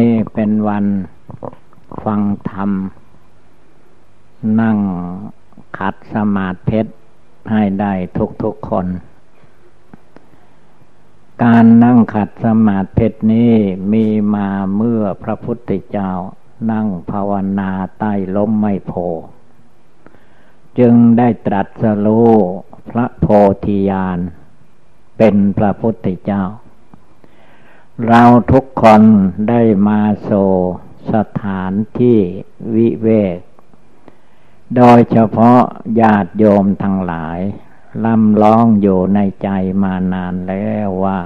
นี้เป็นวันฟังธรรม นั่งขัดสมาธิให้ได้ทุกๆคน การนั่งขัดสมาธินี้มีมาเมื่อพระพุทธเจ้า นั่งภาวนาใต้ล้มไม่โพ จึงได้ตรัสรู้พระโพธิญาณเป็นพระพุทธเจ้า เราทุกคนได้มาโซสถานที่วิเวก โดยเฉพาะญาติโยมทั้งหลายลำร้องอยู่ในใจมานานแล้วว่า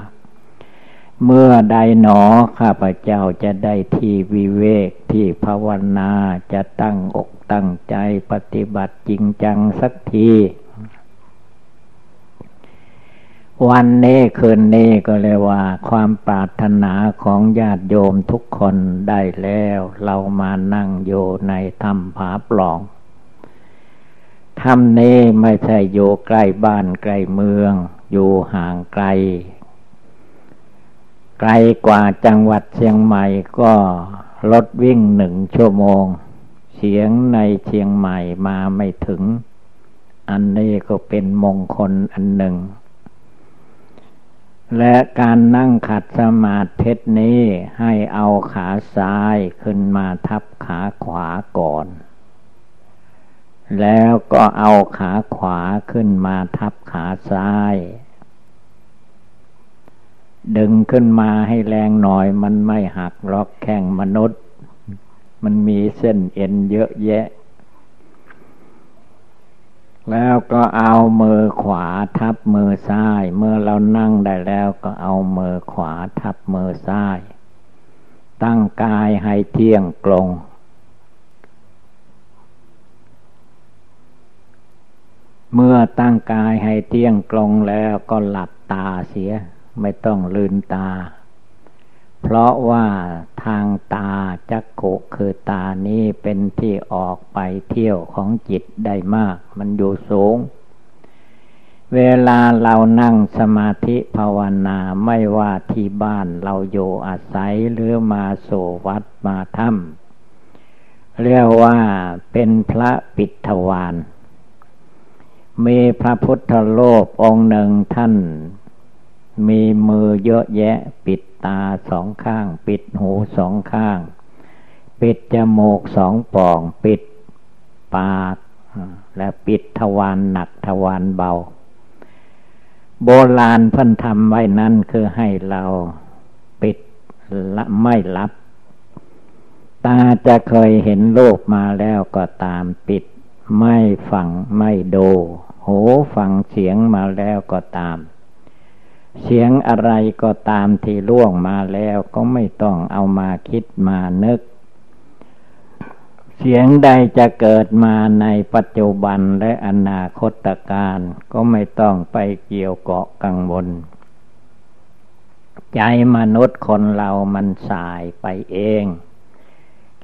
เมื่อใดหนอข้าพเจ้าจะได้ที่วิเวกที่ภาวนาจะตั้งอกตั้งใจปฏิบัติจริงจังสักที วันนี้คืนนี้ก็เลยว่า ความปรารถนาของญาติโยมทุกคนได้แล้ว เรามานั่งอยู่ในถ้ำผาปล่องถ้ำนี้ไม่ใช่อยู่ใกล้บ้านใกล้เมือง อยู่ห่างไกล ไกลกว่าจังหวัดเชียงใหม่ก็รถวิ่งหนึ่งชั่วโมง เสียงในเชียงใหม่มาไม่ถึง อันนี้ก็เป็นมงคลอันหนึ่ง และการนั่งขัดสมาธินี้ให้เอาขาซ้ายขึ้นมาทับขาขวาก่อน แล้วก็เอาขาขวาขึ้นมาทับขาซ้าย ดึงขึ้นมาให้แรงหน่อยมันไม่หักล็อกแข้งมนุษย์ มันมีเส้นเอ็นเยอะแยะ แล้วก็เอามือขวาทับมือซ้าย เมื่อเรานั่งได้แล้วก็เอามือขวาทับมือซ้าย ตั้งกายให้เที่ยงตรง เมื่อตั้งกายให้เที่ยงตรงแล้วก็หลับตาเสีย ไม่ต้องลืนตาเพราะว่าทางตาจักขุคือตานี้เป็นที่ออกไปเที่ ยวของจิตได้มาก มันอยู่สูง เวลาเรานั่งสมาธิภาวนาไม่ว่าที่บ้านเราอยู่อาศัยหรือมาโสวัดมาถ้ำเรียกว่าเป็นพระปิทวานมีพระพุทธโลกองค์หนึ่งท่าน มีมือเยอะแยะ ปิดตาสองข้าง ปิดหูสองข้าง ปิดจมูกสองป่อง ปิด ปากและปิดทวารหนักทวารเบา โบราณพันทำไว้นั่นคือให้เราปิดละไม่รับ ตาจะเคยเห็นโลกมาแล้วก็ตามปิด ไม่ฟังไม่ดู หูฟังเสียงมาแล้วก็ตาม เสียงอะไรก็ตามที่ล่วงมาแล้วก็ไม่ต้องเอามาคิดมานึก เสียงใดจะเกิดมาในปัจจุบันและอนาคตการก็ไม่ต้องไปเกี่ยวเกาะกังวล ใจมนุษย์คนเรามันสายไปเอง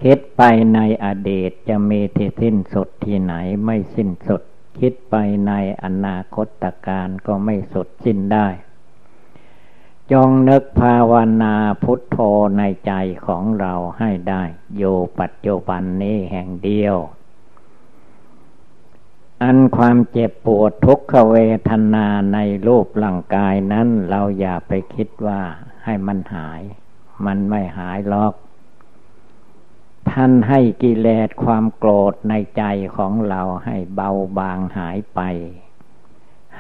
คิดไปในอดีตจะมีที่สิ้นสุดที่ไหนไม่สิ้นสุด คิดไปในอนาคตการก็ไม่สุดสิ้นได้ จงนึกภาวนาพุทโธในใจของเราให้ได้โยปัจจุบันนี้แห่งเดียว อันความเจ็บปวดทุกขเวทนาในรูปร่างกายนั้นเราอย่าไปคิดว่าให้มันหาย มันไม่หายหรอก ท่านให้กิเลสความโกรธในใจของเราให้เบาบางหายไป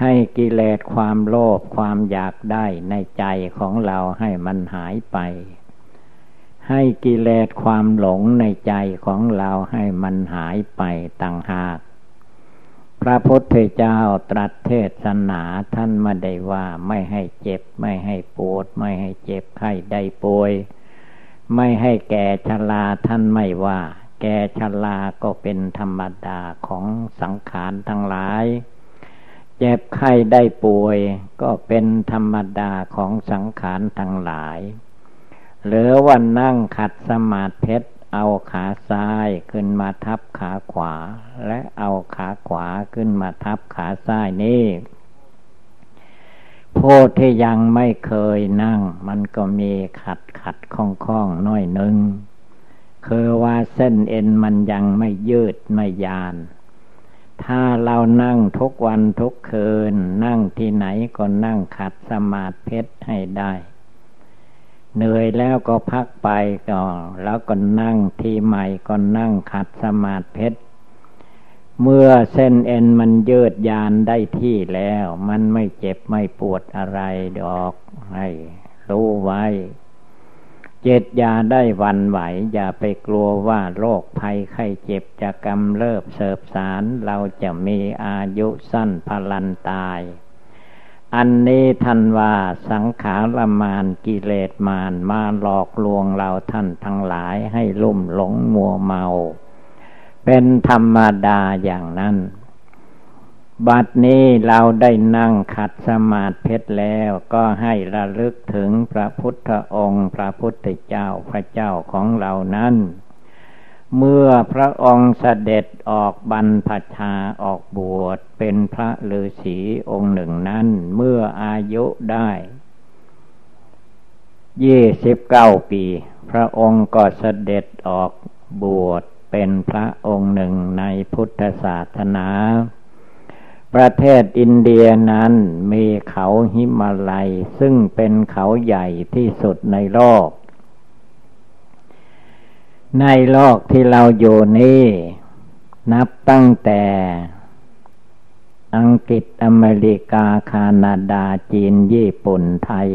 ให้กิเลสความโลภความอยากได้ในใจของเราให้มันหายไป ให้กิเลสความหลงในใจของเราให้มันหายไปต่างหาก พระพุทธเจ้าตรัสเทศนาท่านไม่ได้ว่าไม่ให้เจ็บไม่ให้ปวด ไม่ให้เจ็บไข้ได้ป่วย ไม่ให้แก่ชราท่านไม่ว่า แก่ชราก็เป็นธรรมดาของสังขารทั้งหลาย เจ็บไข้ได้ป่วย ก็เป็นธรรมดาของสังขารทั้งหลาย หรือวันนั่งขัดสมาธิเอาขาซ้ายขึ้นมาทับขาขวา และเอาขาขวาขึ้นมาทับขาซ้ายนี่ผู้ที่ยังไม่เคยนั่ง มันก็มีขัดขัดข้องข้องน้อยหนึ่งคือว่าเส้นเอ็นมันยังไม่ยืดไม่ยาน ถ้าเรานั่งทุกวันทุกคืน นั่งที่ไหนก็นั่งขัดสมาธิให้ได้ เหนื่อยแล้วก็พักไปก่อแล้วก็นั่งที่ใหม่ก็นั่งขัดสมาธิเมื่อเส้นเอ็นมันยืดยานได้ที่แล้ว มันไม่เจ็บไม่ปวดอะไรดอก ให้รู้ไว้ เจ็ดอย่าได้วันไหว อย่าไปกลัวว่าโรคภัยไข้เจ็บจะกำเริบเสบสาร เราจะมีอายุสั้นพลันตาย อันนี้ท่านว่าสังขารมานกิเลสมานมาหลอกลวงเราท่านทั้งหลายให้ลุ่มหลงมัวเมา เป็นธรรมดาอย่างนั้น บัดนี้เราได้นั่งขัดสมาธิแล้วก็ให้ระลึกถึงพระพุทธองค์ พระพุทธเจ้าพระเจ้าของเรานั้น เมื่อพระองค์เสด็จออกบรรพชาออกบวชเป็นพระฤาษีองค์หนึ่งนั้น เมื่ออายุได้ยี่สิบเก้าปี พระองค์ก็เสด็จออกบวชเป็นพระองค์หนึ่งในพุทธศาสนา ประเทศอินเดียนั้นมีเขาหิมาลัย ซึ่งเป็นเขาใหญ่ที่สุดในโลก ในโลกที่เราอยู่นี้ นับตั้งแต่อังกฤษอเมริกาคานาดาจีนญี่ปุ่นไทย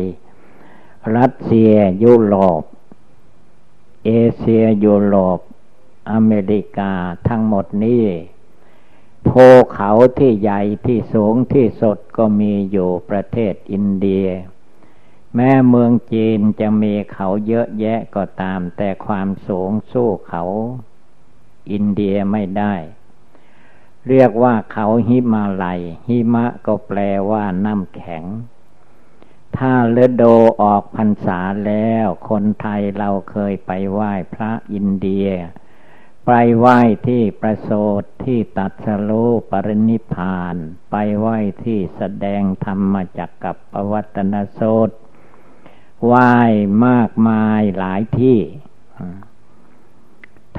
รัสเซียยุโรป เอเชียยุโรป อเมริกาทั้งหมดนี้ ภูเขาที่ใหญ่ที่สูงที่สุดก็มีอยู่ประเทศอินเดีย แม้เมืองจีนจะมีเขาเยอะแยะก็ตาม แต่ความสูงสู้เขาอินเดียไม่ได้ เรียกว่าเขาหิมาลัย หิมะก็แปลว่าน้ำแข็ง ถ้าฤดูออกพรรษาแล้ว คนไทยเราเคยไปไหว้พระอินเดีย ไปไหว้ที่ประโสดที่ตัดสโลปรินิพาน ไปไหว้ที่แสดงธรรมจักกับปวัตนโสดไหว้มากมายหลายที่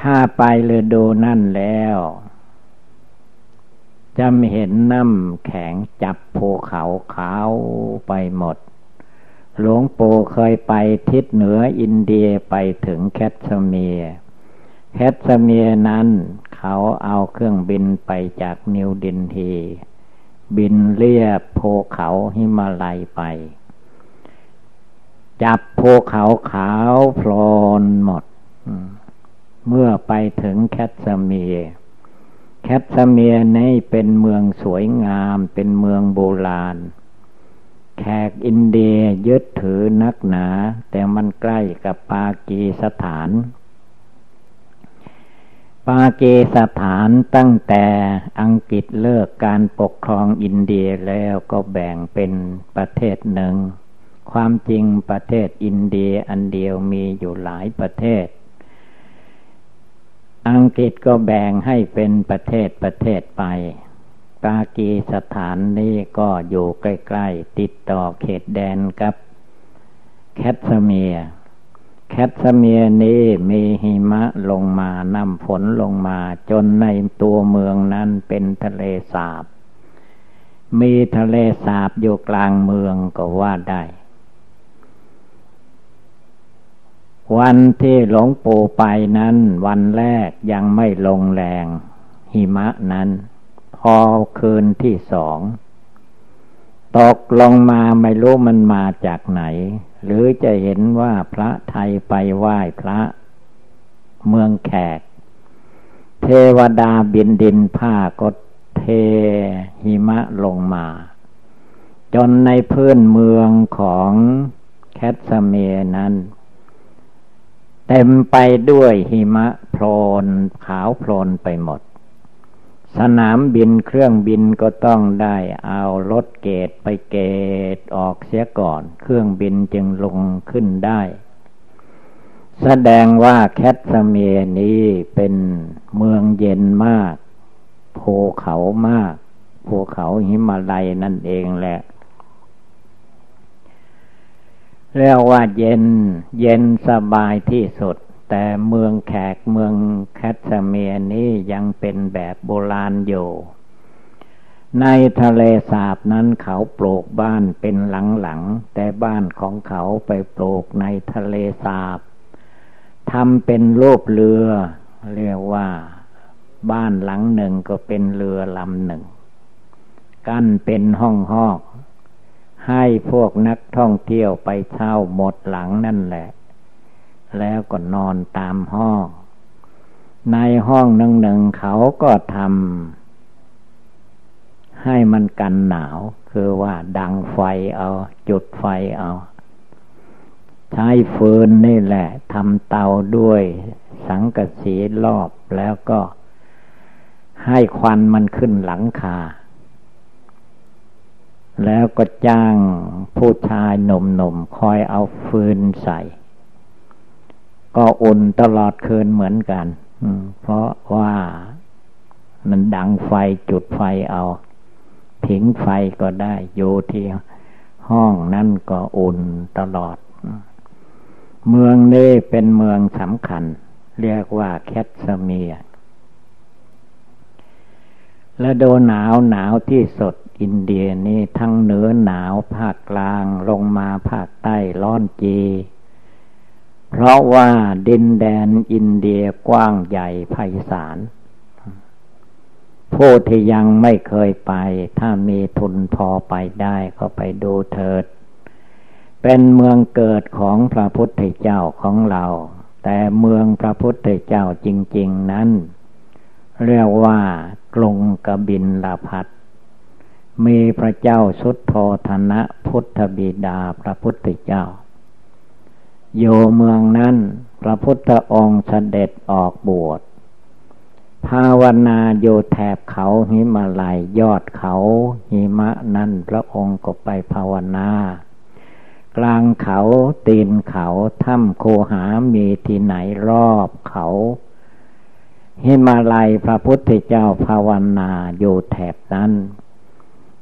ถ้าไปเรือดูนั่นแล้วจะเห็นน้ำแข็งจับภูเขาขาวไปหมด หลวงปู่เคยไปทิศเหนืออินเดียไปถึงแคทเมีย เพชรเมียนั้น เขาเอาเครื่องบินไปจากนิวดินที บินเลียบภูเขาหิมาลัยไป จับภูเขาขาวโพลนหมด เมื่อไปถึงแคทเมียแคทเมียนี่เป็นเมืองสวยงาม เป็นเมืองโบราณ แขกอินเดียยึดถือนักหนา แต่มันใกล้กับปากีสถาน ปาเกสถานตั้งแต่อังกฤษเลิกการปกครองอินเดียแล้วก็แบ่งเป็นประเทศหนึ่ง ความจริงประเทศอินเดียอันเดียวมีอยู่หลายประเทศ อังกฤษก็แบ่งให้เป็นประเทศประเทศไป ปากีสถานนี้ก็อยู่ใกล้ ๆ ติดต่อเขตแดนกับแคทเมีย แคทเมียนี้มีหิมะลงมานำฝนลงมา จนในตัวเมืองนั้นเป็นทะเลสาบ มีทะเลสาบอยู่กลางเมืองก็ว่าได้ วันที่หลวงปู่ไปนั้น วันแรกยังไม่ลงแรง หิมะนั้น พอคืนที่สอง ตกลงมาไม่รู้มันมาจากไหน หรือจะเห็นว่าพระไทยไปไหว้พระเมืองแขก เทวดาบินดินผ้าก็เทหิมะลงมา จนในพื้นเมืองของแคทเมียนั้น เต็มไปด้วยหิมะโพลนขาวโพลนไปหมด สนามบินเครื่องบินก็ต้องได้เอารถเกตไปเกตออกเสียก่อน เครื่องบินจึงลงขึ้นได้ แสดงว่าแคทสเมียนี้เป็นเมืองเย็นมากภูเขามากภูเขาหิมาลัยนั่นเองแหละเรียกว่าเย็น เย็นสบายที่สุด แต่เมืองแขกเมืองแคทเมียนี้ยังเป็นแบบโบราณอยู่ในทะเลสาบนั้นเขาปลูกบ้านเป็นหลังๆ แต่บ้านของเขาไปปลูกในทะเลสาบทำเป็นรูปเรือ เรียกว่า บ้านหลังหนึ่งก็เป็นเรือลำหนึ่ง กั้นเป็นห้องห้องให้พวกนักท่องเที่ยวไปเช่าหมดหลังนั่นแหละ แล้วก็นอนตามห้อง ในห้องหนึ่งหนึ่งเขาก็ทำให้มันกันหนาว คือว่าดังไฟเอา จุดไฟเอา ใช้ฟืนนี่แหละทำเตาด้วย สังกะสีรอบแล้วก็ ให้ควันมันขึ้นหลังคาแล้วก็จ้างผู้ชายหนุ่มๆคอยเอาฟืนใส่ ก็อุ่นตลอดคืนเหมือนกันเพราะว่ามันดังไฟจุดไฟเอาผิงไฟก็ได้อยู่ที่ห้องนั่นก็อุ่นตลอด เมืองนี้เป็นเมืองสำคัญ เรียกว่าแคทสเมียและโดหนาวหนาวที่สดอินเดียนี่ทั้งเหนือหนาวภาคกลางลงมาภาคใต้ร้อนจี เพราะว่าดินแดนอินเดียกว้างใหญ่ไพศาลผู้ที่ยังไม่เคยไป ถ้ามีทุนพอไปได้ก็ไปดูเถิด เป็นเมืองเกิดของพระพุทธเจ้าของเรา แต่เมืองพระพุทธเจ้าจริง ๆนั้น เรียกว่ากรุงกบินลพัทมีพระเจ้าสุดโทธนะพุทธบิดาพระพุทธเจ้า โยเมืองนั้น พระพุทธองค์เสด็จออกบวชภาวนาโยแถบเขาหิมาลัยยอดเขาหิมะนั้นพระองค์ก็ไปภาวนา กลางเขาตีนเขาถ้ำโคหามีที่ไหนรอบเขาหิมาลัยพระพุทธเจ้าภาวนาอยู่แถบนั้น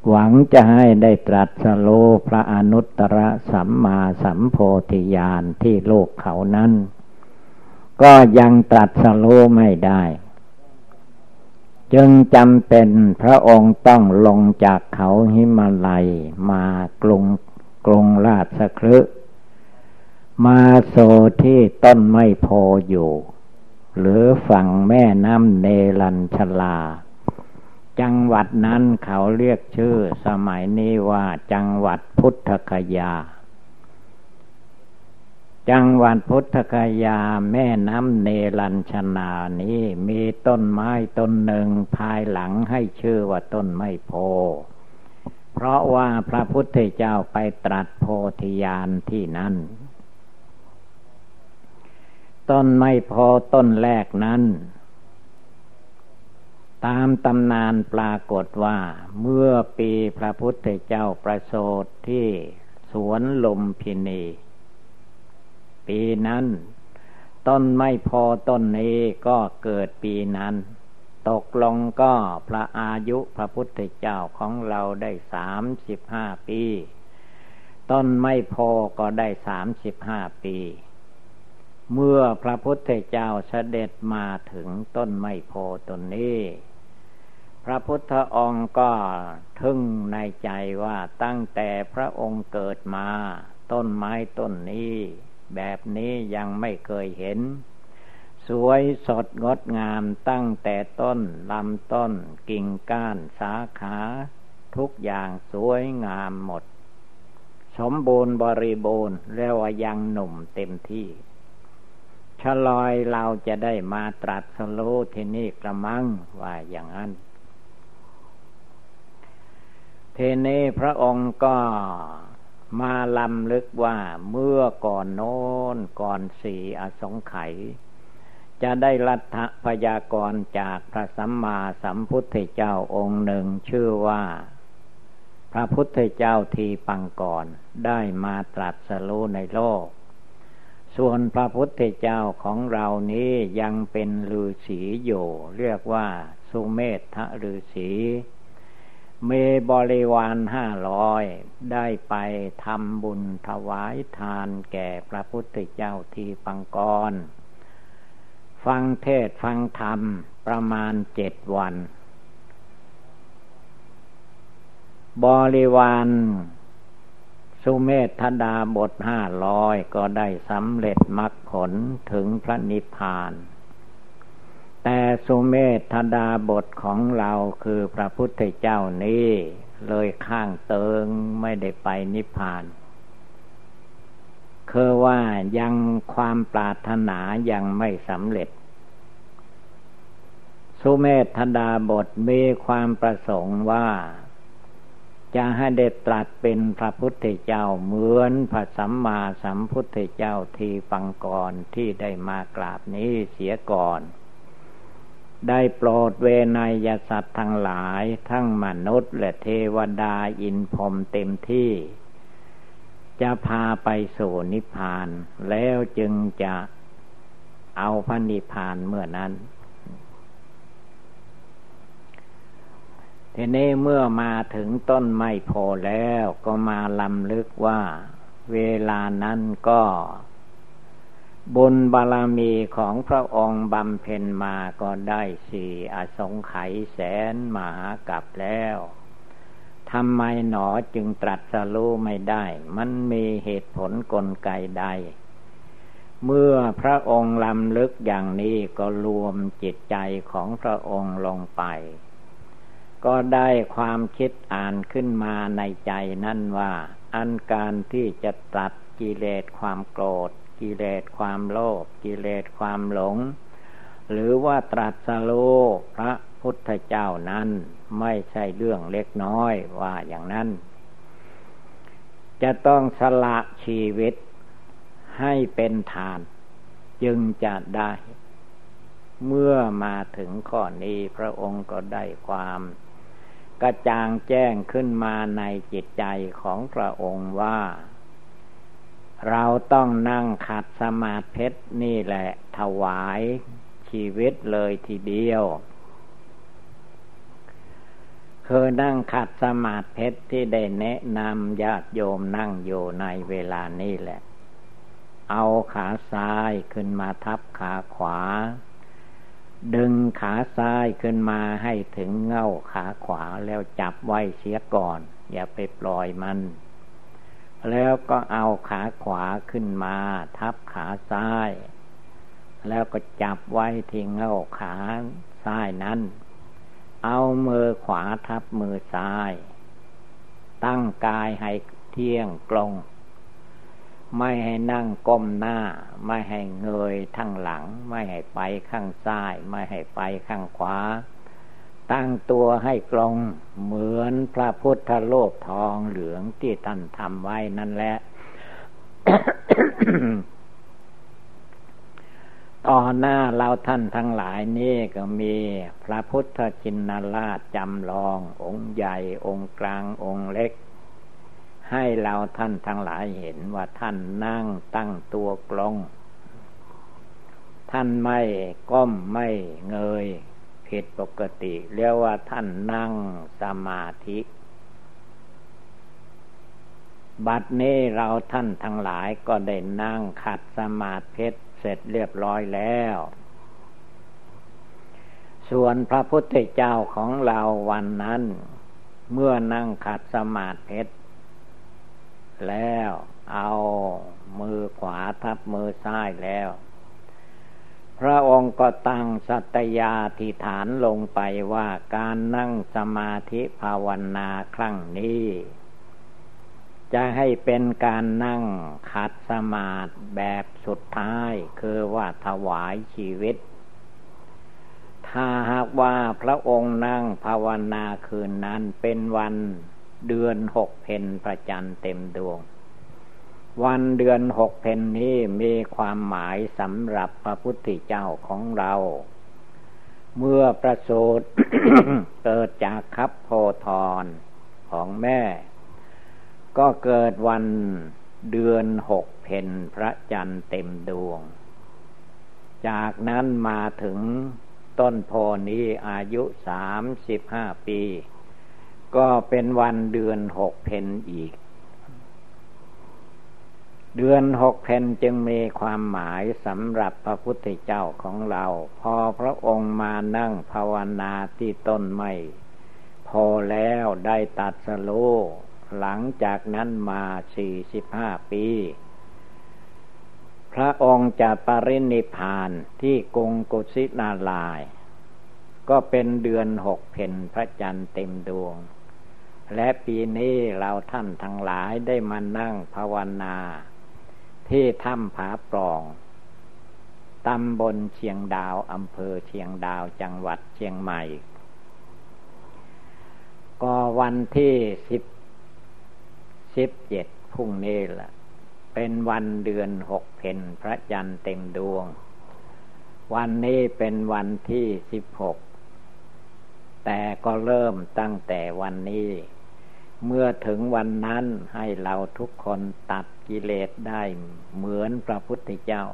หวังจะให้ได้ตรัสโลพระอนุตตรสัมมาสัมโพธิญาณที่โลกเขานั้น ก็ยังตรัสโลไม่ได้ จึงจำเป็นพระองค์ต้องลงจากเขาหิมาลัยมากรุงกรุงราชคฤห์มาโซที่ต้นไม้โพอยู่ หรือฝั่งแม่น้ำเนลัญชลา จังหวัดนั้นเขาเรียกชื่อสมัยนี้ว่าจังหวัดพุทธคยา จังหวัดพุทธคยาแม่น้ำเนรัญชนานี้มีต้นไม้ต้นหนึ่งภายหลังให้ชื่อว่าต้นไม้โพ เพราะว่าพระพุทธเจ้าไปตรัสโพธิญาณที่นั่นต้นไม้โพต้นแรกนั้น ตามตำนานปรากฏว่า เมื่อปีพระพุทธเจ้าประโสดที่สวนลมพินี ปีนั้น ต้นไม่พอต้นนี้ก็เกิดปีนั้น ตกลงก็พระอายุพระพุทธเจ้าของเราได้สามสิบห้าปี ต้นไม่พอก็ได้สามสิบห้าปี เมื่อพระพุทธเจ้าเสด็จมาถึงต้นไมโพต้นนี้ พระพุทธองค์ก็ทึ่งในใจว่าตั้งแต่พระองค์เกิดมา ต้นไม้ต้นนี้ แบบนี้ยังไม่เคยเห็น สวยสดงดงามตั้งแต่ต้นลำต้นกิ่งก้านสาขา ทุกอย่างสวยงามหมด สมบูรณ์บริบูรณ์เรียกว่ายังหนุ่มเต็มที่ะลอยเราจะได้มาตรัสโลที่นี่กระมังว่าอย่างนั้นเทนี้พระองค์ก็มาลำลึกว่าเมื่อก่อนโน้นก่อนสีอสงไขยจะได้รัฐพยากรจากพระสัมมาสัมพุทธเจ้าองค์หนึ่งชื่อว่า พระพุทธเจ้าทีปังก่อนได้มาตรัสรู้ในโลก ส่วนพระพุทธเจ้าของเรานี้ยังเป็นฤาษีอยู่เรียกว่าสุเมธะฤาษีเมบริวารห้าร้อยได้ไปทำบุญถวายทานแก่พระพุทธเจ้าที่ปังกร ฟังเทศฟังธรรมประมาณเจ็ดวัน บริวาร สุเมธดาบทห้าร้อยก็ได้สำเร็จมรรคผลถึงพระนิพพาน แต่สุเมธดาบทของเราคือพระพุทธเจ้านี้เลยข้างเติงไม่ได้ไปนิพพาน คือว่ายังความปรารถนายังไม่สำเร็จ สุเมธดาบทมีความประสงค์ว่า จะให้เด็ดตรัสเป็นพระพุทธเจ้าเหมือนพระสัมมาสัมพุทธเจ้าที่ปังกรที่ได้มากราบนี้เสียก่อน ได้โปรดเวนยสัตว์ทั้งหลายทั้งมนุษย์และเทวดาอินพรมเต็มที่ จะพาไปสู่นิพพานแล้วจึงจะเอาพระนิพพานเมื่อนั้น ทีนี้เมื่อมาถึงต้นไม้โพแล้วก็มาลำลึกว่า เวลานั้นก็ บุญบารมีของพระองค์บำเพ็ญมาก็ได้สี่อสงไขยแสนมหากับแล้วทำไมหนอจึงตรัสรู้ไม่ได้ มันมีเหตุผลกลไกใด เมื่อพระองค์ลำลึกอย่างนี้ก็รวมจิตใจของพระองค์ลงไป ก็ได้ความคิดอ่านขึ้นมาในใจนั่นว่า อันการที่จะตัดกิเลสความโกรธ กิเลสความโลภกิเลสความหลง หรือว่าตรัสโลพระพุทธเจ้านั้นไม่ใช่เรื่องเล็กน้อยว่าอย่างนั้น จะต้องสละชีวิตให้เป็นทาน จึงจะได้ เมื่อมาถึงข้อนี้พระองค์ก็ได้ความ กระจางแจ้งขึ้นมาในจิตใจของพระองค์ว่า เราต้องนั่งขัดสมาธินี่แหละ ถวายชีวิตเลยทีเดียวคือนั่งขัดสมาธิที่ได้แนะนำญาติโยมนั่งอยู่ในเวลานี้แหละ เอาขาซ้ายขึ้นมาทับขาขวา ดึงขาซ้ายขึ้นมาให้ถึงเง่าขาขวาแล้วจับไว้เสียก่อน อย่าไปปล่อยมัน แล้วก็เอาขาขวาขึ้นมา ทับขาซ้าย แล้วก็จับไว้ที่เงาขาซ้ายนั้น เอามือขวาทับมือซ้าย ตั้งกายให้เที่ยงกลง ไม่ให้นั่งก้มหน้า ไม่ให้เงยทั้งหลัง ไม่ให้ไปข้างซ้าย ไม่ให้ไปข้างขวา ตั้งตัวให้กลงเหมือนพระพุทธโลกทองเหลืองที่ท่านทำไว้นั่นแหละต่อหน้าเราท่านทั้งหลายนี่ก็มีพระพุทธชินราชจำลอง องค์ใหญ่องค์กลางองค์เล็ก ให้เราท่านทั้งหลายเห็นว่าท่านนั่งตั้งตัวกลง ท่านไม่ก้มไม่เงยผิดปกติ เรียกว่าท่านนั่งสมาธิ บัดนี้เราท่านทั้งหลายก็ได้นั่งขัดสมาธิเสร็จเรียบร้อยแล้ว ส่วนพระพุทธเจ้าของเราวันนั้น เมื่อนั่งขัดสมาธิ แล้ว เอามือขวาทับมือซ้ายแล้ว พระองค์ก็ตั้งสัตยาธิฐานลงไปว่าการนั่งสมาธิภาวนาครั้งนี้ จะให้เป็นการนั่งขัดสมาธิแบบสุดท้ายคือว่าถวายชีวิตถ้าหากว่าพระองค์นั่งภาวนาคืนนั้นเป็นวัน เดือนหกเพนประจันเต็มดวง วันเดือนหกเพนนี้มีความหมายสำหรับพระพุทธเจ้าของเรา เมื่อประสูติเกิดจากคับโพธรของแม่ ก็เกิดวันเดือนหกเพนพระจันทร์เต็มดวง จากนั้นมาถึงต้นโพนี้อายุสามสิบห้าปี ก็เป็นวันเดือนหกเพนอีก เดือนหกเพนจึงมีความหมายสำหรับพระพุทธเจ้าของเรา พอพระองค์มานั่งภาวนาที่ต้นไม้พอแล้วได้ตัดสโลหลังจากนั้นมาสี่สิบห้าปี พระองค์จะปรินิพานที่กรุงกุสินาลาย ก็เป็นเดือนหกเพนพระจันทร์เต็มดวง และปีนี้เราท่านทั้งหลายได้มานั่งภาวนา ที่ถ้ำผาปล่องตำบลเชียงดาวอำเภอเชียงดาวจังหวัดเชียงใหม่ ก็วันที่สิบสิบเจ็ดพรุ่งนี้ละเป็นวันเดือนหกเพนพระจันทร์เต็มดวง วันนี้เป็นวันที่สิบหกแต่ก็เริ่มตั้งแต่วันนี้ เมื่อถึงวันนั้นให้เราทุกคนตัดกิเลสได้เหมือนพระพุทธเจ้า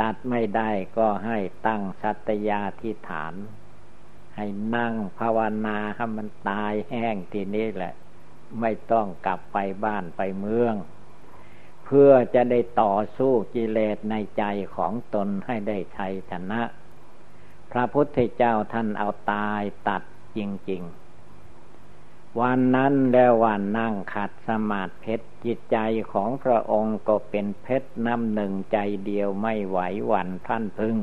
ตัดไม่ได้ก็ให้ตั้งสัตยาธิฐาน ให้นั่งภาวนาให้มันตายแห้งทีนี้แหละ ไม่ต้องกลับไปบ้านไปเมือง เพื่อจะได้ต่อสู้กิเลสในใจของตนให้ได้ชัยชนะ พระพุทธเจ้าท่านเอาตายตัดจริง ๆ วันนั้นแล้ววันนั่งขัดสมาธิเพชรจิตใจของพระองค์ก็เป็นเพชรน้ำหนึ่งใจเดียวไม่ไหวหวั่นท่านพึ่ง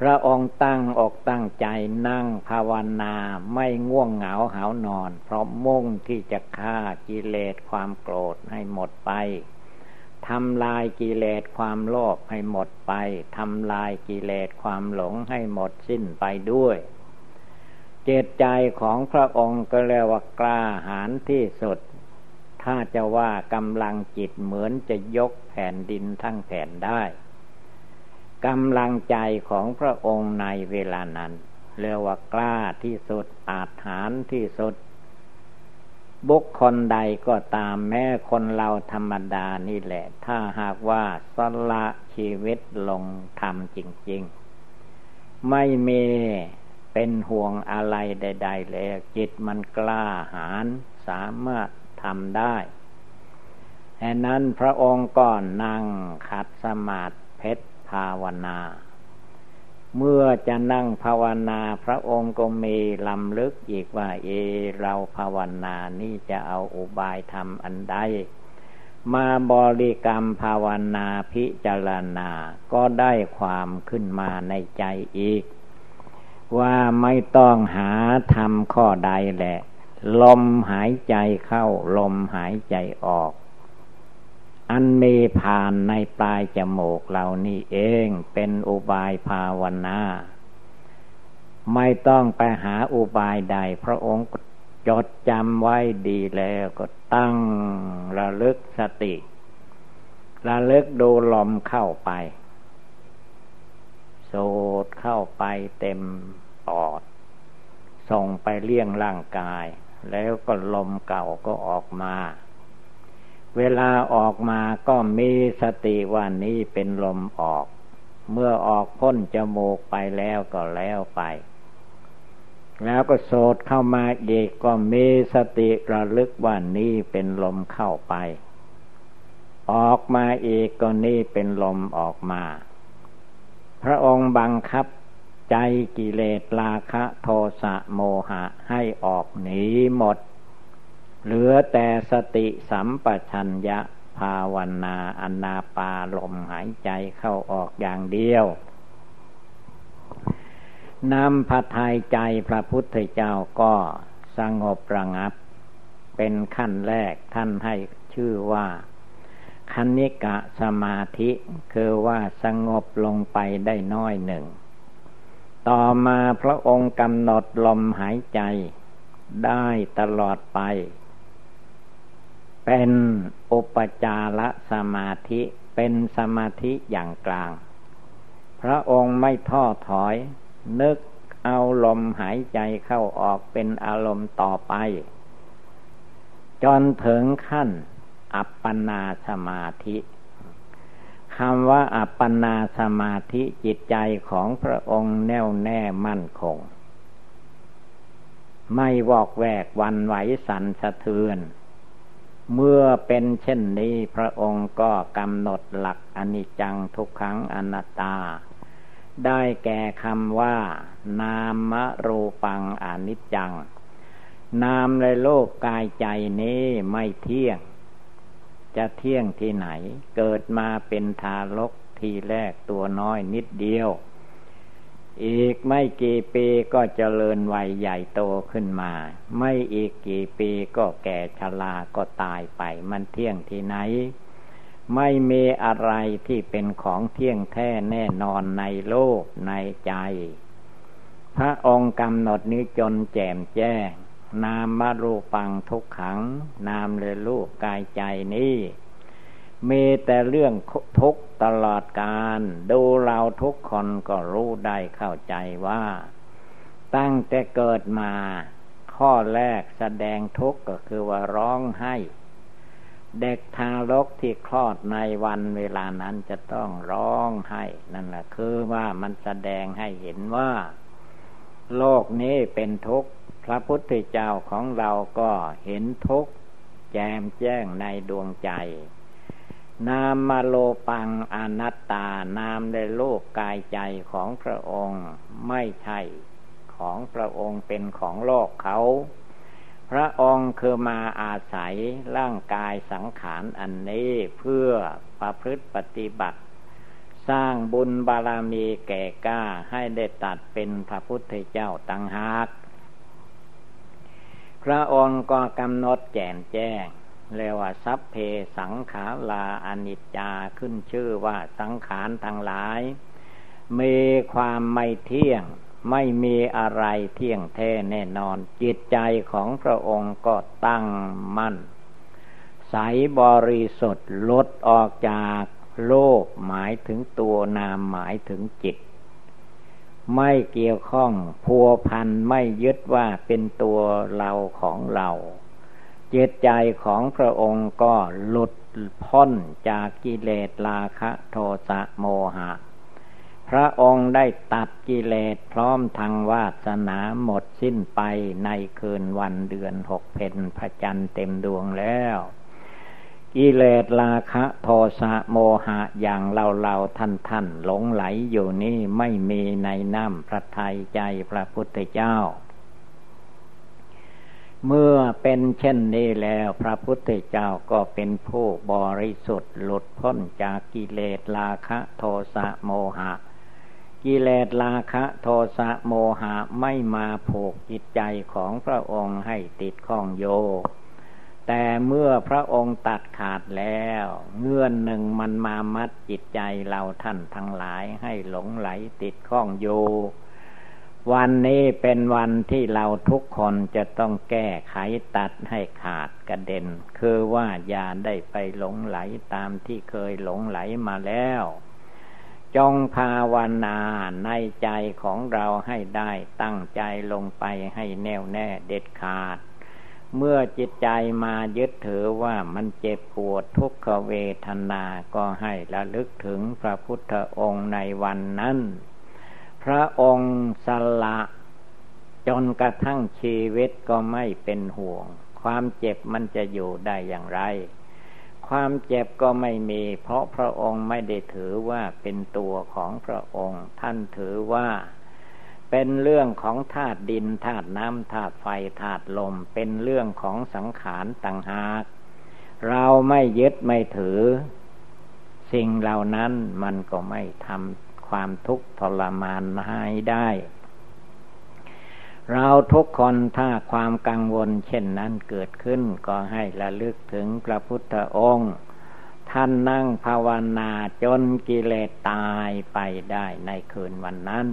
พระองค์ตั้งอกตั้งใจนั่งภาวนาไม่ง่วงเหงาหานอน เพราะมุ่งที่จะฆ่ากิเลสความโกรธให้หมดไปทำลายกิเลสความโลภให้หมดไปทำลายกิเลสความหลงให้หมดสิ้นไปด้วย เจตใจของพระองค์ก็เรียกว่ากล้าหาญที่สุด ถ้าจะว่ากำลังจิตเหมือนจะยกแผ่นดินทั้งแผ่นได้กำลังใจของพระองค์ในเวลานั้นเรียกว่ากล้าที่สุดอาจฐานที่สุด บุคคลใดก็ตามแม้คนเราธรรมดานี่แหละ ถ้าหากว่าสละชีวิตลงทำจริง ๆ ไม่มี เป็นห่วงอะไรใด ๆ แล้ว จิตมันกล้าหาญสามารถทำได้แห่นั้นพระองค์ก็นั่งขัดสมาธิเพชรภาวนา เมื่อจะนั่งภาวนาพระองค์ก็มีลำลึกอีกว่า เอ เราภาวนานี่จะเอาอุบายทำอันใด มาบริกรรมภาวนาพิจารณาก็ได้ความขึ้นมาในใจอีก ว่าไม่ต้องหาทำข้อใดแหละ ลมหายใจเข้า ลมหายใจออก อันมีผ่านในปลายจมูกเหล่านี้เองเป็นอุบายภาวนาไม่ต้องไปหาอุบายใด พระองค์จดจำไว้ดีแล้วก็ตั้งระลึกสติ ระลึกดูลมเข้าไป โสดเข้าไปเต็ม ปอดส่งไปเลี้ยงร่างกาย แล้วก็ลมเก่าก็ออกมา เวลาออกมาก็มีสติว่านี้เป็นลมออก เมื่อออกพ้นจมูกไปแล้วก็แล้วไป แล้วก็โสดเข้ามาอีกก็มีสติระลึกว่านี้เป็นลมเข้าไป ออกมาอีกก็นี่เป็นลมออกมาพระองค์บังคับ ใจกิเลสราคะโทสะโมหะให้ออกหนีหมด เหลือแต่สติสัมปชัญญะภาวนาอนาปาลมหายใจเข้าออกอย่างเดียวนำพระทัยใจพระพุทธเจ้าก็สงบระงับ เป็นขั้นแรกท่านให้ชื่อว่าคณิกะสมาธิ คือว่าสงบลงไปได้น้อยหนึ่ง ต่อมาพระองค์กำหนดลมหายใจ ได้ตลอดไป เป็นอุปจารสมาธิเป็นสมาธิอย่างกลาง พระองค์ไม่ท้อถอย นึกเอาลมหายใจเข้าออกเป็นอารมณ์ต่อไป จนถึงขั้น อัปปนาสมาธิ คำว่าอัปปนาสมาธิจิตใจของพระองค์แน่วแน่มั่นคง ไม่วอกแวกวันไหวสันสะเทือน เมื่อเป็นเช่นนี้พระองค์ก็กำหนดหลักอนิจจังทุกขังอนัตตา ได้แก่คำว่า นามรูปังอนิจจัง นามในโลกกายใจนี้ไม่เที่ยง จะเที่ยงที่ไหน เกิดมาเป็นทารกทีแรกตัวน้อยนิดเดียว อีกไม่กี่ปีก็เจริญวัยใหญ่โตขึ้นมา ไม่อีกกี่ปีก็แก่ชราก็ตายไป มันเที่ยงที่ไหน ไม่มีอะไรที่เป็นของเที่ยงแท้แน่นอนในโลกในใจ พระองค์กำหนดนี้จนแจ่มแจ้ง นามมารูปังทุกขัง นามเลยลูกกายใจนี้มีแต่เรื่องทุกตลอดการ ดูเราทุกคนก็รู้ได้เข้าใจว่า ตั้งแต่เกิดมา ข้อแรกแสดงทุกข์ก็คือว่าร้องให้ เด็กทารกที่คลอดในวันเวลานั้นจะต้องร้องให้ นั่นแหละคือว่ามันแสดงให้เห็นว่า โลกนี้เป็นทุกข์ พระพุทธเจ้าของเราก็เห็นทุกข์แจมแจ้งในดวงใจ นามมาโลปังอนัตตานามในโลกกายใจของพระองค์ไม่ใช่ของพระองค์เป็นของโลกเขา พระองค์คือมาอาศัยร่างกายสังขารอันนี้เพื่อประพฤติปฏิบัติ สร้างบุญบารมีแก่กล้าให้ได้ตัดเป็นพระพุทธเจ้าตังหาก พระองค์ก็กำหนดแจนแจ้งเรียกว่าสัพเพสังขาราอนิจจาขึ้นชื่อว่าสังขารทั้งหลาย มีความไม่เที่ยง ไม่มีอะไรเที่ยงแท้แน่นอน จิตใจของพระองค์ก็ตั้งมั่น ใสบริสุทธิ์ลดออกจากโลกหมายถึงตัวนามหมายถึงจิต ไม่เกี่ยวข้องพัวพันไม่ยึดว่าเป็นตัวเราของเราจิตใจของพระองค์ก็หลุดพ้นจากกิเลสราคะโทสะโมหะ พระองค์ได้ตัดกิเลสพร้อมทางวาสนาหมดสิ้นไปในคืนวันเดือนหกเพนพระจันทร์เต็มดวงแล้ว กิเลสราคะโทสะโมหะอย่างเราเราท่านท่านหลงไหลอยู่นี่ไม่มีในน้ำพระทัยใจพระพุทธเจ้า เมื่อเป็นเช่นนี้แล้วพระพุทธเจ้าก็เป็นผู้บริสุทธิ์หลุดพ้นจากกิเลสราคะโทสะโมหะ กิเลสราคะโทสะโมหะไม่มาผูกจิตใจของพระองค์ให้ติดข้องโย แต่เมื่อพระองค์ตัดขาดแล้ว เงื่อนหนึ่งมันมามัดจิตใจเราท่านทั้งหลายให้หลงไหลติดข้องโย วันนี้เป็นวันที่เราทุกคนจะต้องแก้ไขตัดให้ขาดกระเด็น คือว่าอย่าได้ไปหลงไหลตามที่เคยหลงไหลมาแล้ว จงภาวนาในใจของเราให้ได้ตั้งใจลงไปให้แน่วแน่เด็ดขาด เมื่อจิตใจมายึดถือว่ามันเจ็บปวดทุกขเวทนา ก็ให้ระลึกถึงพระพุทธองค์ในวันนั้น พระองค์สละจนกระทั่งชีวิตก็ไม่เป็นห่วง ความเจ็บมันจะอยู่ได้อย่างไร ความเจ็บก็ไม่มี เพราะพระองค์ไม่ได้ถือว่าเป็นตัวของพระองค์ ท่านถือว่า เป็นเรื่องของธาตุดินธาตุน้ำธาตุไฟธาตุลม เป็นเรื่องของสังขารต่างหาก เราไม่ยึดไม่ถือ สิ่งเหล่านั้นมันก็ไม่ทำความทุกข์ทรมานใหายได้ เราทุกคนถ้าความกังวลเช่นนั้นเกิดขึ้นก็ให้ระลึกถึงพระพุทธองค์ท่านนั่งภาวนาจนกิเลสตายไปได้ในคืนวันนั้น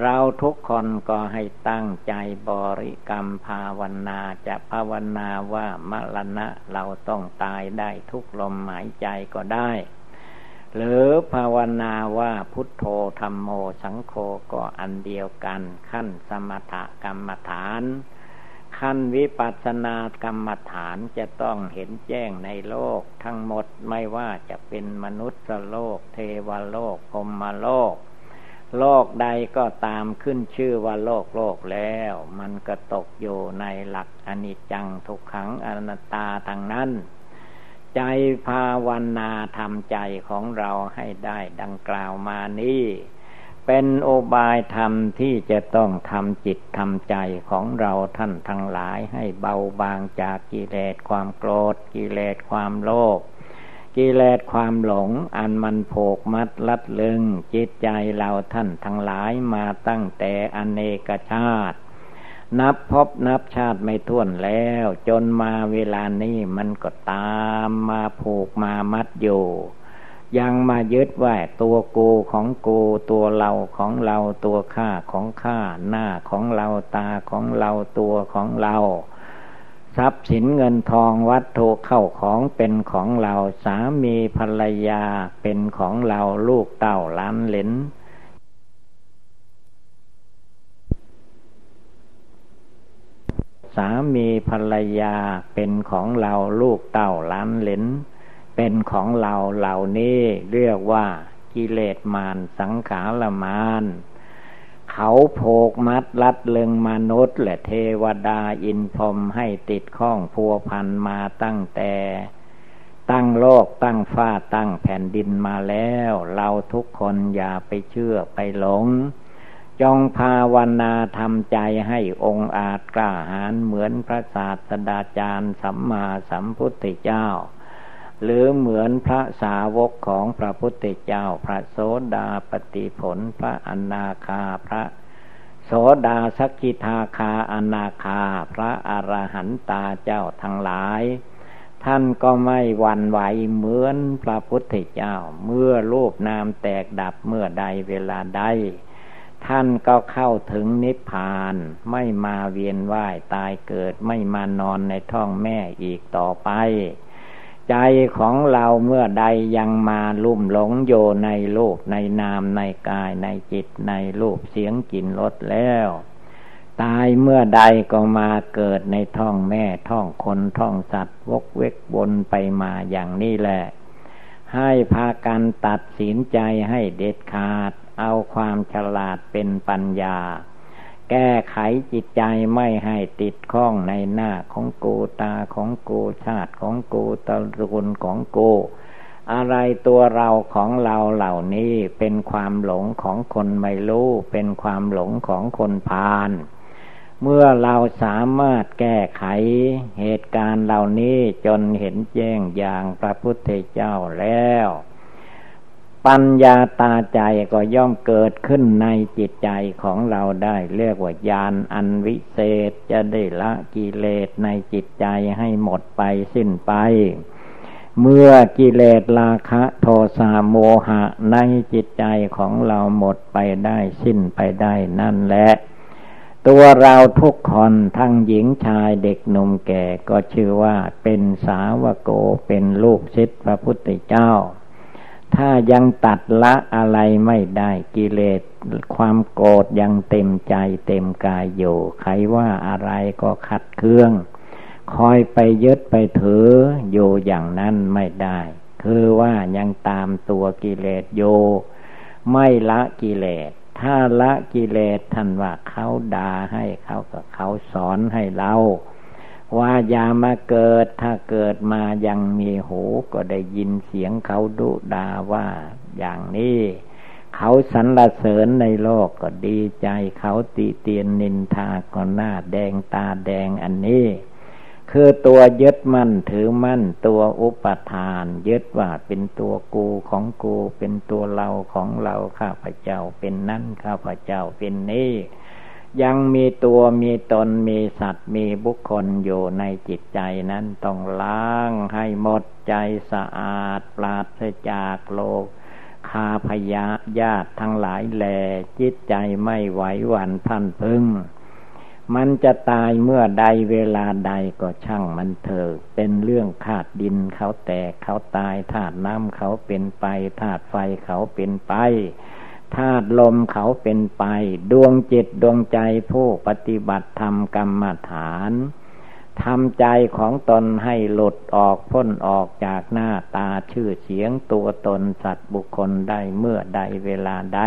เราทุกคนก็ให้ตั้งใจบริกรรมภาวนาจะภาวนาว่ามรณะเราต้องตายได้ทุกลมหายใจก็ได้ หรือภาวนาว่าพุทโธธรรมโมสังโฆก็อันเดียวกันขั้นสมถกรรมฐานขั้นวิปัสสนากรรมฐานจะต้องเห็นแจ้งในโลก ทั้งหมดไม่ว่าจะเป็นมนุษย์โลก เทวโลกพรมโลก โลกใดก็ตามขึ้นชื่อว่าโลกโลกแล้ว มันก็ตกอยู่ในหลักอนิจจังทุกขังอนัตตาทางนั้น ใจภาวนาทำใจของเราให้ได้ดังกล่าวมานี้เป็นโอบายธรรมที่จะต้องทำจิตทำใจของเราท่านทั้งหลายให้เบาบางจากกิเลสความโกรธกิเลสความโลภ กิเลสความหลงอันมันโผกมัดลัดลึง จิตใจเราท่านทั้งหลายมาตั้งแต่อเนกชาติ นับพบนับชาติไม่ท้วนแล้ว จนมาเวลานี้มันก็ตามมาผูกมามัดอยู่ ยังมายึดว่าตัวกูของกูตัวเราของเราตัวข้าของข้าหน้าของเราตาของเราตัวของเรา ทรัพย์สินเงินทองวัตถุเข้าของเป็นของเราสามีภรรยาเป็นของเราลูกเต้าล้านเหลนสามีภรรยาเป็นของเราลูกเต้าล้านเหลนเป็นของเราเหล่านี้เรียกว่ากิเลสมารสังขารมาร เขาโผกมัดรัดเลึงมนุษย์ และเทวดาอินพรมให้ติดข้องพัวพันมาตั้งแต่ ตั้งโลกตั้งฟ้าตั้งแผ่นดินมาแล้ว เราทุกคนอย่าไปเชื่อไปหลง จงภาวนาทำใจให้องค์อาจกล้าหาญเหมือนพระศาสดาจารย์สัมมาสัมพุทธเจ้า หรือเหมือนพระสาวกของพระพุทธเจ้า พระโสดาปฏิผล พระอนาคาพระโสดาสกิทาคาอนาคา พระอรหันตาเจ้าทั้งหลาย ท่านก็ไม่หวั่นไหวเหมือนพระพุทธเจ้า เมื่อรูปนามแตกดับเมื่อใดเวลาใด ท่านก็เข้าถึงนิพพาน ไม่มาเวียนว่ายตายเกิดไม่มานอนในท้องแม่อีกต่อไป ใจของเราเมื่อใดยังมาลุ่มหลงโยในโลกในนามในกายในจิตในรูปเสียงกลิ่นรสแล้ว ตายเมื่อใดก็มาเกิดในท้องแม่ท้องคนท้องสัตว์ วกเวกบนไปมาอย่างนี้แหละ ให้พากันตัดสินใจให้เด็ดขาด เอาความฉลาดเป็นปัญญา แก้ไขจิตใจไม่ให้ติดข้องในหน้าของโกตาของโกชาติของโกตระกูลของโก อะไรตัวเราของเราเหล่านี้เป็นความหลงของคนไม่รู้ เป็นความหลงของคนพาลเมื่อเราสามารถแก้ไขเหตุการณ์เหล่านี้จนเห็นแจ้งอย่างพระพุทธเจ้าแล้ว ปัญญาตาใจก็ย่อมเกิดขึ้นในจิตใจของเราได้ เรียกว่าญาณอันวิเศษจะได้ละกิเลสในจิตใจให้หมดไปสิ้นไป เมื่อกิเลสราคะโทสะโมหะในจิตใจของเราหมดไปได้สิ้นไปได้นั่นแหละตัวเราทุกคนทั้งหญิงชายเด็กหนุ่มแก่ก็ชื่อว่าเป็นสาวโกเป็นลูกศิษย์พระพุทธเจ้า ถ้ายังตัดละอะไรไม่ได้กิเลสความโกรธยังเต็มใจเต็มกายอยู่ใครว่าอะไรก็ขัดเครื่อง คอยไปยึดไปถืออยู่อย่างนั้นไม่ได้ คือว่ายังตามตัวกิเลสโย ไม่ละกิเลส ถ้าละกิเลสท่านว่าเขาด่าให้เขาก็เขาสอนให้เรา ว่าอย่ามาเกิดถ้าเกิดมายังมีหูก็ได้ยินเสียงเขาดุดาว่าอย่างนี้เขาสรรเสริญในโลกก็ดีใจเขาติเตียนนินทาก็หน้าแดงตาแดงอันนี้ คือตัวยึดมั่นถือมั่นตัวอุปทาน ยึดว่าเป็นตัวกูของกูเป็นตัวเราของเราข้าพเจ้าเป็นนั่นข้าพเจ้าเป็นนี่ ยังมีตัวมีตนมีสัตว์มีบุคคลอยู่ในจิตใจนั้นต้องล้างให้หมดใจสะอาดปราศจากโลกคาพยาญาติทั้งหลายแหลจิตใจไม่ไหวหวั่นพันพึ่งมันจะตายเมื่อใดเวลาใดก็ช่างมันเถิดเป็นเรื่องธาตุดินเขาแตกเขาตายธาตุน้ำเขาเป็นไปธาตุไฟเขาเป็นไป ธาตุลมเขาเป็นไป ดวงจิตดวงใจผู้ปฏิบัติธรรมกรรมฐานทำใจของตนให้หลุดออกพ้นออกจากหน้าตาชื่อเสียงตัวตนสัตว์บุคคลได้เมื่อใดเวลาใด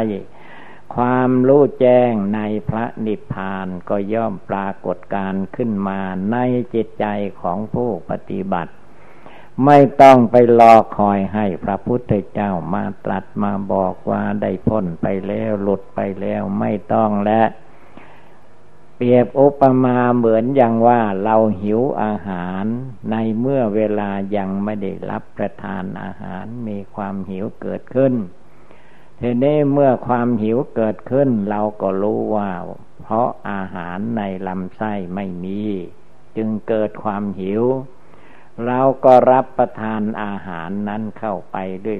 ความรู้แจ้งในพระนิพพานก็ย่อมปรากฏการขึ้นมาในจิตใจของผู้ปฏิบัติ ไม่ต้องไปรอคอยให้พระพุทธเจ้ามาตรัสมาบอกว่าได้พ้นไปแล้วหลุดไปแล้วไม่ต้องและเปรียบอุปมาเหมือนอย่างว่าเราหิวอาหารในเมื่อเวลายังไม่ได้รับประทานอาหารมีความหิวเกิดขึ้นทีนี้เมื่อความหิวเกิดขึ้น เราก็รู้ว่า เพราะอาหารในลำไส้ไม่มี จึงเกิดความหิว เราก็รับประทานอาหารนั้นเข้าไป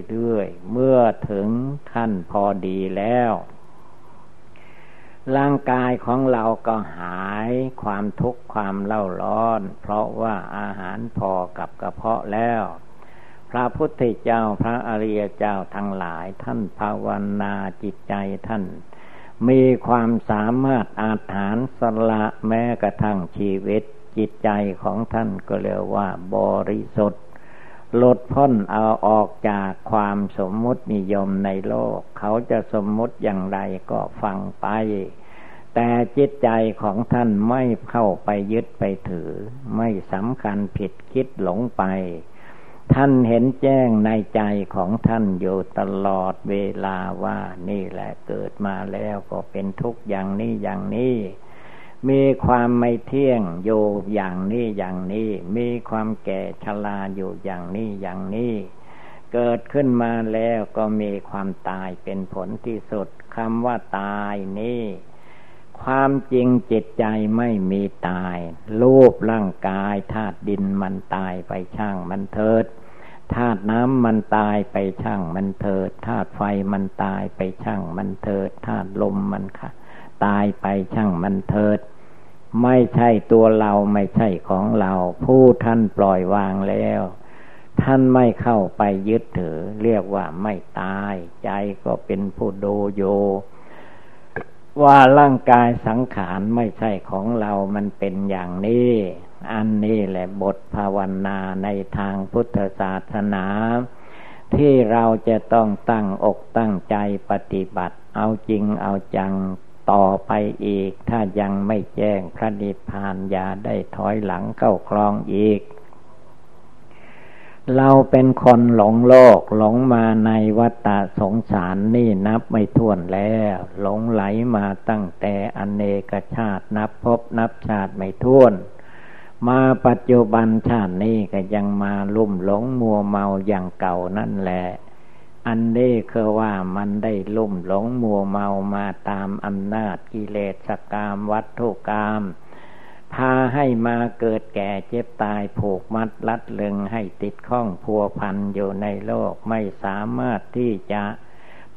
เรื่อยๆ เมื่อถึงขั้นพอดีแล้ว ร่างกายของเราก็หายความทุกข์ความเล่าร้อน เพราะว่าอาหารพอกับกระเพาะแล้ว พระพุทธเจ้าพระอริยเจ้าทั้งหลายท่านภาวนาจิตใจท่าน มีความสามารถอาถานสละแม้กระทั่งชีวิต จิตใจของท่านก็เรียกว่า บริสุทธิ์ลดพ้นเอาออกจากความสมมุตินิยมในโลก เขาจะสมมุติอย่างไรก็ฟังไป แต่จิตใจของท่านไม่เข้าไปยึดไปถือ ไม่สำคัญผิดคิดหลงไป ท่านเห็นแจ้งในใจของท่านอยู่ตลอดเวลาว่านี่แหละเกิดมาแล้วก็เป็นทุกข์อย่างนี้อย่างนี้ มีความไม่เที่ยงอยู่อย่างนี้อย่างนี้ มีความแก่ชราอยู่อย่างนี้อย่างนี้ เกิดขึ้นมาแล้วก็มีความตายเป็นผลที่สุดคำว่าตายนี่ ความจริงจิตใจไม่มีตาย รูปร่างกายธาตุดินมันตายไปช่างมันเถิดธาตุน้ำมันตายไปช่างมันเถิดธาตุไฟมันตายไปช่างมันเถิดธาตุลมมันค่ะ ตายไปช่างมันเถิด ไม่ใช่ตัวเราไม่ใช่ของเรา ผู้ท่านปล่อยวางแล้ว ท่านไม่เข้าไปยึดถือ เรียกว่าไม่ตาย ใจก็เป็นผู้ดูโย ว่าร่างกายสังขารไม่ใช่ของเรามันเป็นอย่างนี้ อันนี้แหละบทภาวนาในทางพุทธศาสนาที่เราจะต้องตั้งอกตั้งใจปฏิบัติ เอาจริงเอาจัง ต่อไปอีก ถ้ายังไม่แจ้งพระนิพพานอย่าได้ถอยหลังเข้าคลองอีก เราเป็นคนหลงโลกหลงมาในวัฏสงสารนี่นับไม่ถ้วนแล้ว หลงไหลมาตั้งแต่อเนกชาตินับพบนับชาติไม่ถ้วนมาปัจจุบันชาตินี้ก็ยังมาลุ่มหลงมัวเมาอย่างเก่านั่นแหละ อันนี้คือว่ามันได้ลุ่มหลงมัวเมามาตามอำนาจกิเลสกามวัตถุกรรมพาให้มาเกิดแก่เจ็บตายผูกมัดลัดลึงให้ติดข้องพัวพันอยู่ในโลกไม่สามารถที่จะ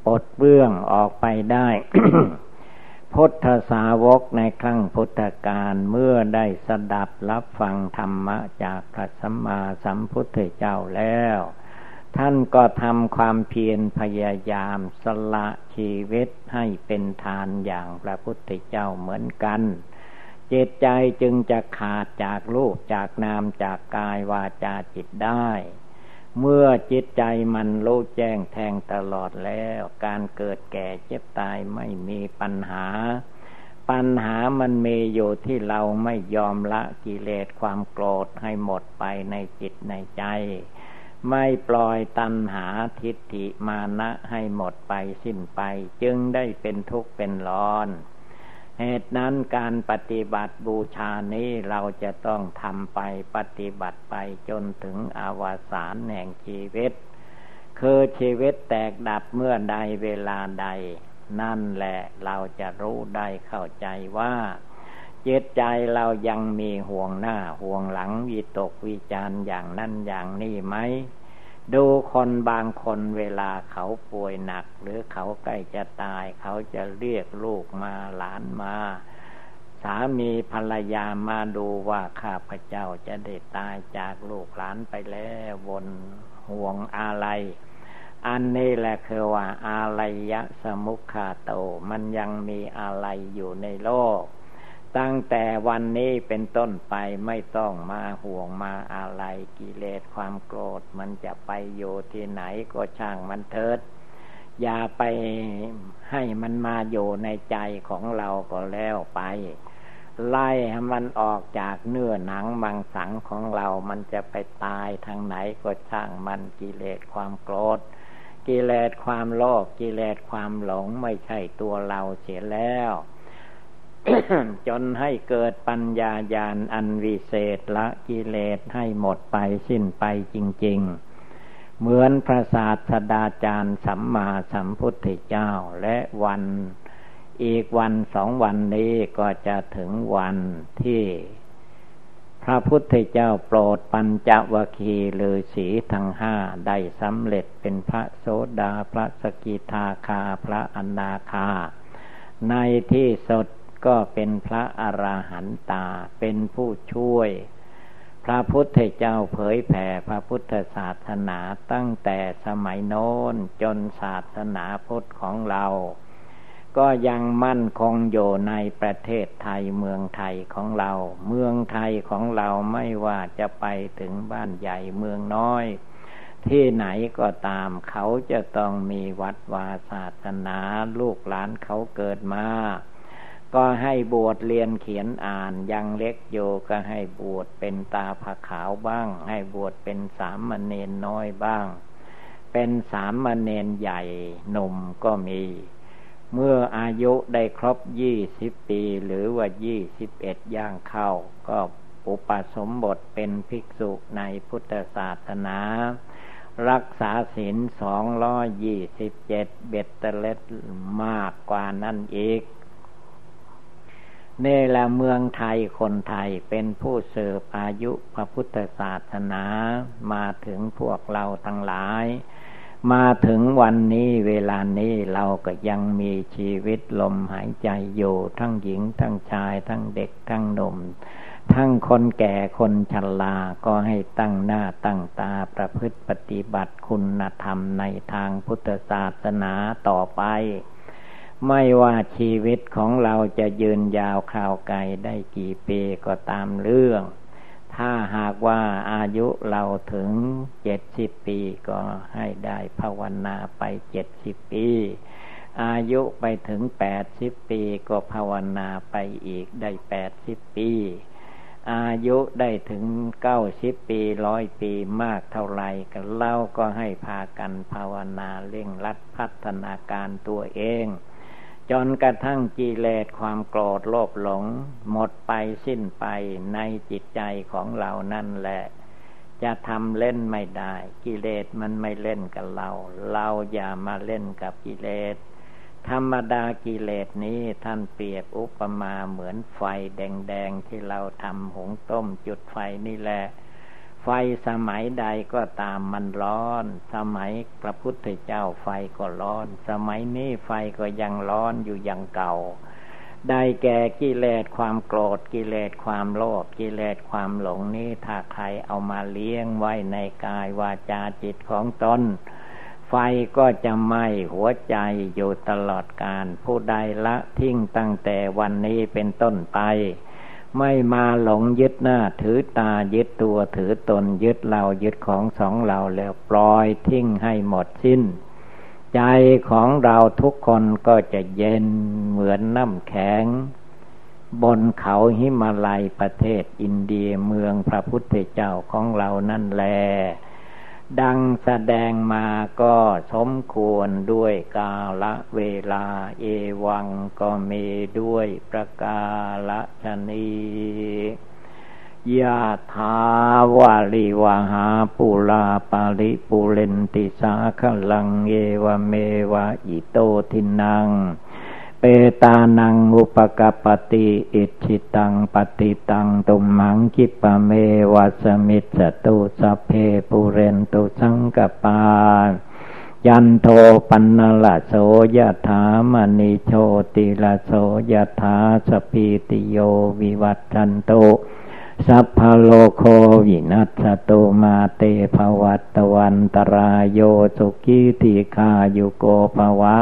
ปลดเบื้องออกไปได้ พุทธสาวกในครั้งพุทธกาลเมื่อได้สดับรับฟังธรรมะจากพระสัมมาสัมพุทธเจ้าแล้ว ท่านก็ทำความเพียรพยายามสละชีวิตให้เป็นทานอย่างพระพุทธเจ้าเหมือนกัน เจตใจจึงจะขาดจากรูปจากนามจากกายวาจาจิตได้ เมื่อจิตใจมันรู้แจ้งแทงตลอดแล้ว การเกิดแก่เจ็บตายไม่มีปัญหา ปัญหามันมีอยู่ที่เราไม่ยอมละกิเลสความโกรธให้หมดไปในจิตในใจ ไม่ปล่อยตัณหาทิฏฐิมานะให้หมดไปสิ้นไป จึงได้เป็นทุกข์เป็นร้อน เหตุนั้นการปฏิบัติบูชานี้เราจะต้องทำไปปฏิบัติไปจนถึงอาวสานแห่งชีวิต คือชีวิตแตกดับเมื่อใดเวลาใด นั่นแหละเราจะรู้ได้เข้าใจว่า จิตใจเรายังมีห่วงหน้าห่วงหลังวิตกวิจารอย่างนั้นอย่างนี้ไหมดูคนบางคนเวลาเขาป่วยหนัก หรือเขาใกล้จะตาย เขาจะเรียกลูกมาหลานมา สามีภรรยามาดูว่าข้าพเจ้าจะได้ตายจากลูกหลานไปแล้วบนห่วงอะไร อันนี้แหละคือว่าอาลัยะสมุขาโต มันยังมีอะไรอยู่ในโลก ตั้งแต่วันนี้เป็นต้นไปไม่ต้องมาห่วงมาอะไรกิเลสความโกรธ มันจะไปอยู่ที่ไหนก็ช่างมันเถิด อย่าไปให้มันมาอยู่ในใจของเราก็แล้วไป ไล่ให้มันออกจากเนื้อหนังมังสังของเรา มันจะไปตายทางไหนก็ช่างมันกิเลสความโกรธ กิเลสความโลภกิเลสความหลงไม่ใช่ตัวเราเสียแล้ว จนให้เกิดปัญญาญาณอันวิเศษละกิเลสให้หมดไปสิ้นไปจริง ๆ เหมือนพระศาสดาจารย์สัมมาสัมพุทธเจ้าและวันอีกวันสองวันนี้ก็จะถึงวันที่พระพุทธเจ้าโปรดปัญจวคีฤาษีทั้งห้าได้สำเร็จเป็นพระโสดาพระสกิทาคาพระอนาคา ในที่สด ก็เป็นพระอราหันตาเป็นผู้ช่วย พระพุทธเจ้าเผยแผ่พระพุทธศาสนาตั้งแต่สมัยโน้นจนศาสนาพุทธของเรา ก็ยังมั่นคงอยู่ในประเทศไทยเมืองไทยของเรา เมืองไทยของเราไม่ว่าจะไปถึงบ้านใหญ่เมืองน้อยที่ไหนก็ตามเขาจะต้องมีวัดวาศาสนา ลูกหลานเขาเกิดมา ก็ให้บวชเรียนเขียนอ่านยังเล็กโยก็ให้บวชเป็นตาผาขาวบ้าง ให้บวชเป็นสามเณรน้อยบ้าง เป็นสามมเณรใหญ่หนุ่มก็มี เมื่ออายุได้ครบยี่สิบปีหรือว่ายี่สิบเอ็ดย่างเข้า ก็อุปสมบทเป็นภิกษุในพุทธศาสนา รักษาศีลสองร้อยยี่สิบเจ็ดเบ็ดเตล็ดมากกว่านั้นอีก นี่แหละเมืองไทยคนไทยเป็นผู้เสิร์ฟอายุพระพุทธศาสนา มาถึงพวกเราทั้งหลาย มาถึงวันนี้เวลานี้เราก็ยังมีชีวิตลมหายใจอยู่ ทั้งหญิงทั้งชายทั้งเด็กทั้งหนุ่มทั้งคนแก่คนชราก็ให้ตั้งหน้าตั้งตาประพฤติปฏิบัติคุณธรรมในทางพุทธศาสนาต่อไป ไม่ว่าชีวิตของเราจะยืนยาวข่าวไกลได้กี่ปีก็ตามเรื่อง ถ้าหากว่าอายุเราถึงเจ็ดสิบปีก็ให้ได้ภาวนาไปเจ็ดสิบปี อายุไปถึงแปดสิบปีก็ภาวนาไปอีกได้แปดสิบปี อายุได้ถึงเก้าสิบปีร้อยปีมากเท่าไรกันเล่าก็ให้พากันภาวนาเร่งรัดพัฒนาการตัวเอง จนกระทั่งกิเลสความโกรธโลภหลง หมดไปสิ้นไปในจิตใจของเรานั่นแหละ จะทำเล่นไม่ได้ กิเลสมันไม่เล่นกับเรา เราอย่ามาเล่นกับกิเลสธรรมดากิเลสนี้ท่านเปรียบอุปมาเหมือนไฟแดงๆที่เราทำหงต้มจุดไฟนี่แหละ ไฟสมัยใดก็ตามมันร้อน สมัยพระพุทธเจ้าไฟก็ร้อน สมัยนี้ไฟก็ยังร้อนอยู่อย่างเก่า ได้แก่กิเลสความโกรธกิเลสความโลภกิเลสความหลงนี้ถ้าใครเอามาเลี้ยงไว้ในกายวาจาจิตของตนไฟก็จะไหม้หัวใจอยู่ตลอดการ ผู้ใดละทิ้งตั้งแต่วันนี้เป็นต้นไป ไม่มาหลงยึดหน้า ถือตายึดตัวถือตนยึดเรายึดของสองเราแล้วปล่อยทิ้งให้หมดสิ้น ใจของเราทุกคนก็จะเย็นเหมือนน้ำแข็ง บนเขาหิมาลัยประเทศอินเดียเมืองพระพุทธเจ้าของเรานั่นแหละ ดังแสดงมาก็สมควรด้วยกาละเวลาเอวังก็มีด้วยประกาละชนียะถาวาลิวหาปุลาปาลิปุเรนติสาขลังเอวเมวะอิโตทินัง เปตานังอุปกปติอิชิตังปฏิตังตุมหังคิปะเมวัสมิสตุสเพปุเรนตุสังกปายันโทปันนละโสยถามณิโชติละโสยถาสพีติโยวิวัตจันโตสัพพโลโควินัสตุมาเตภวัตวันตรายโยสุกิติคายุโกภวะ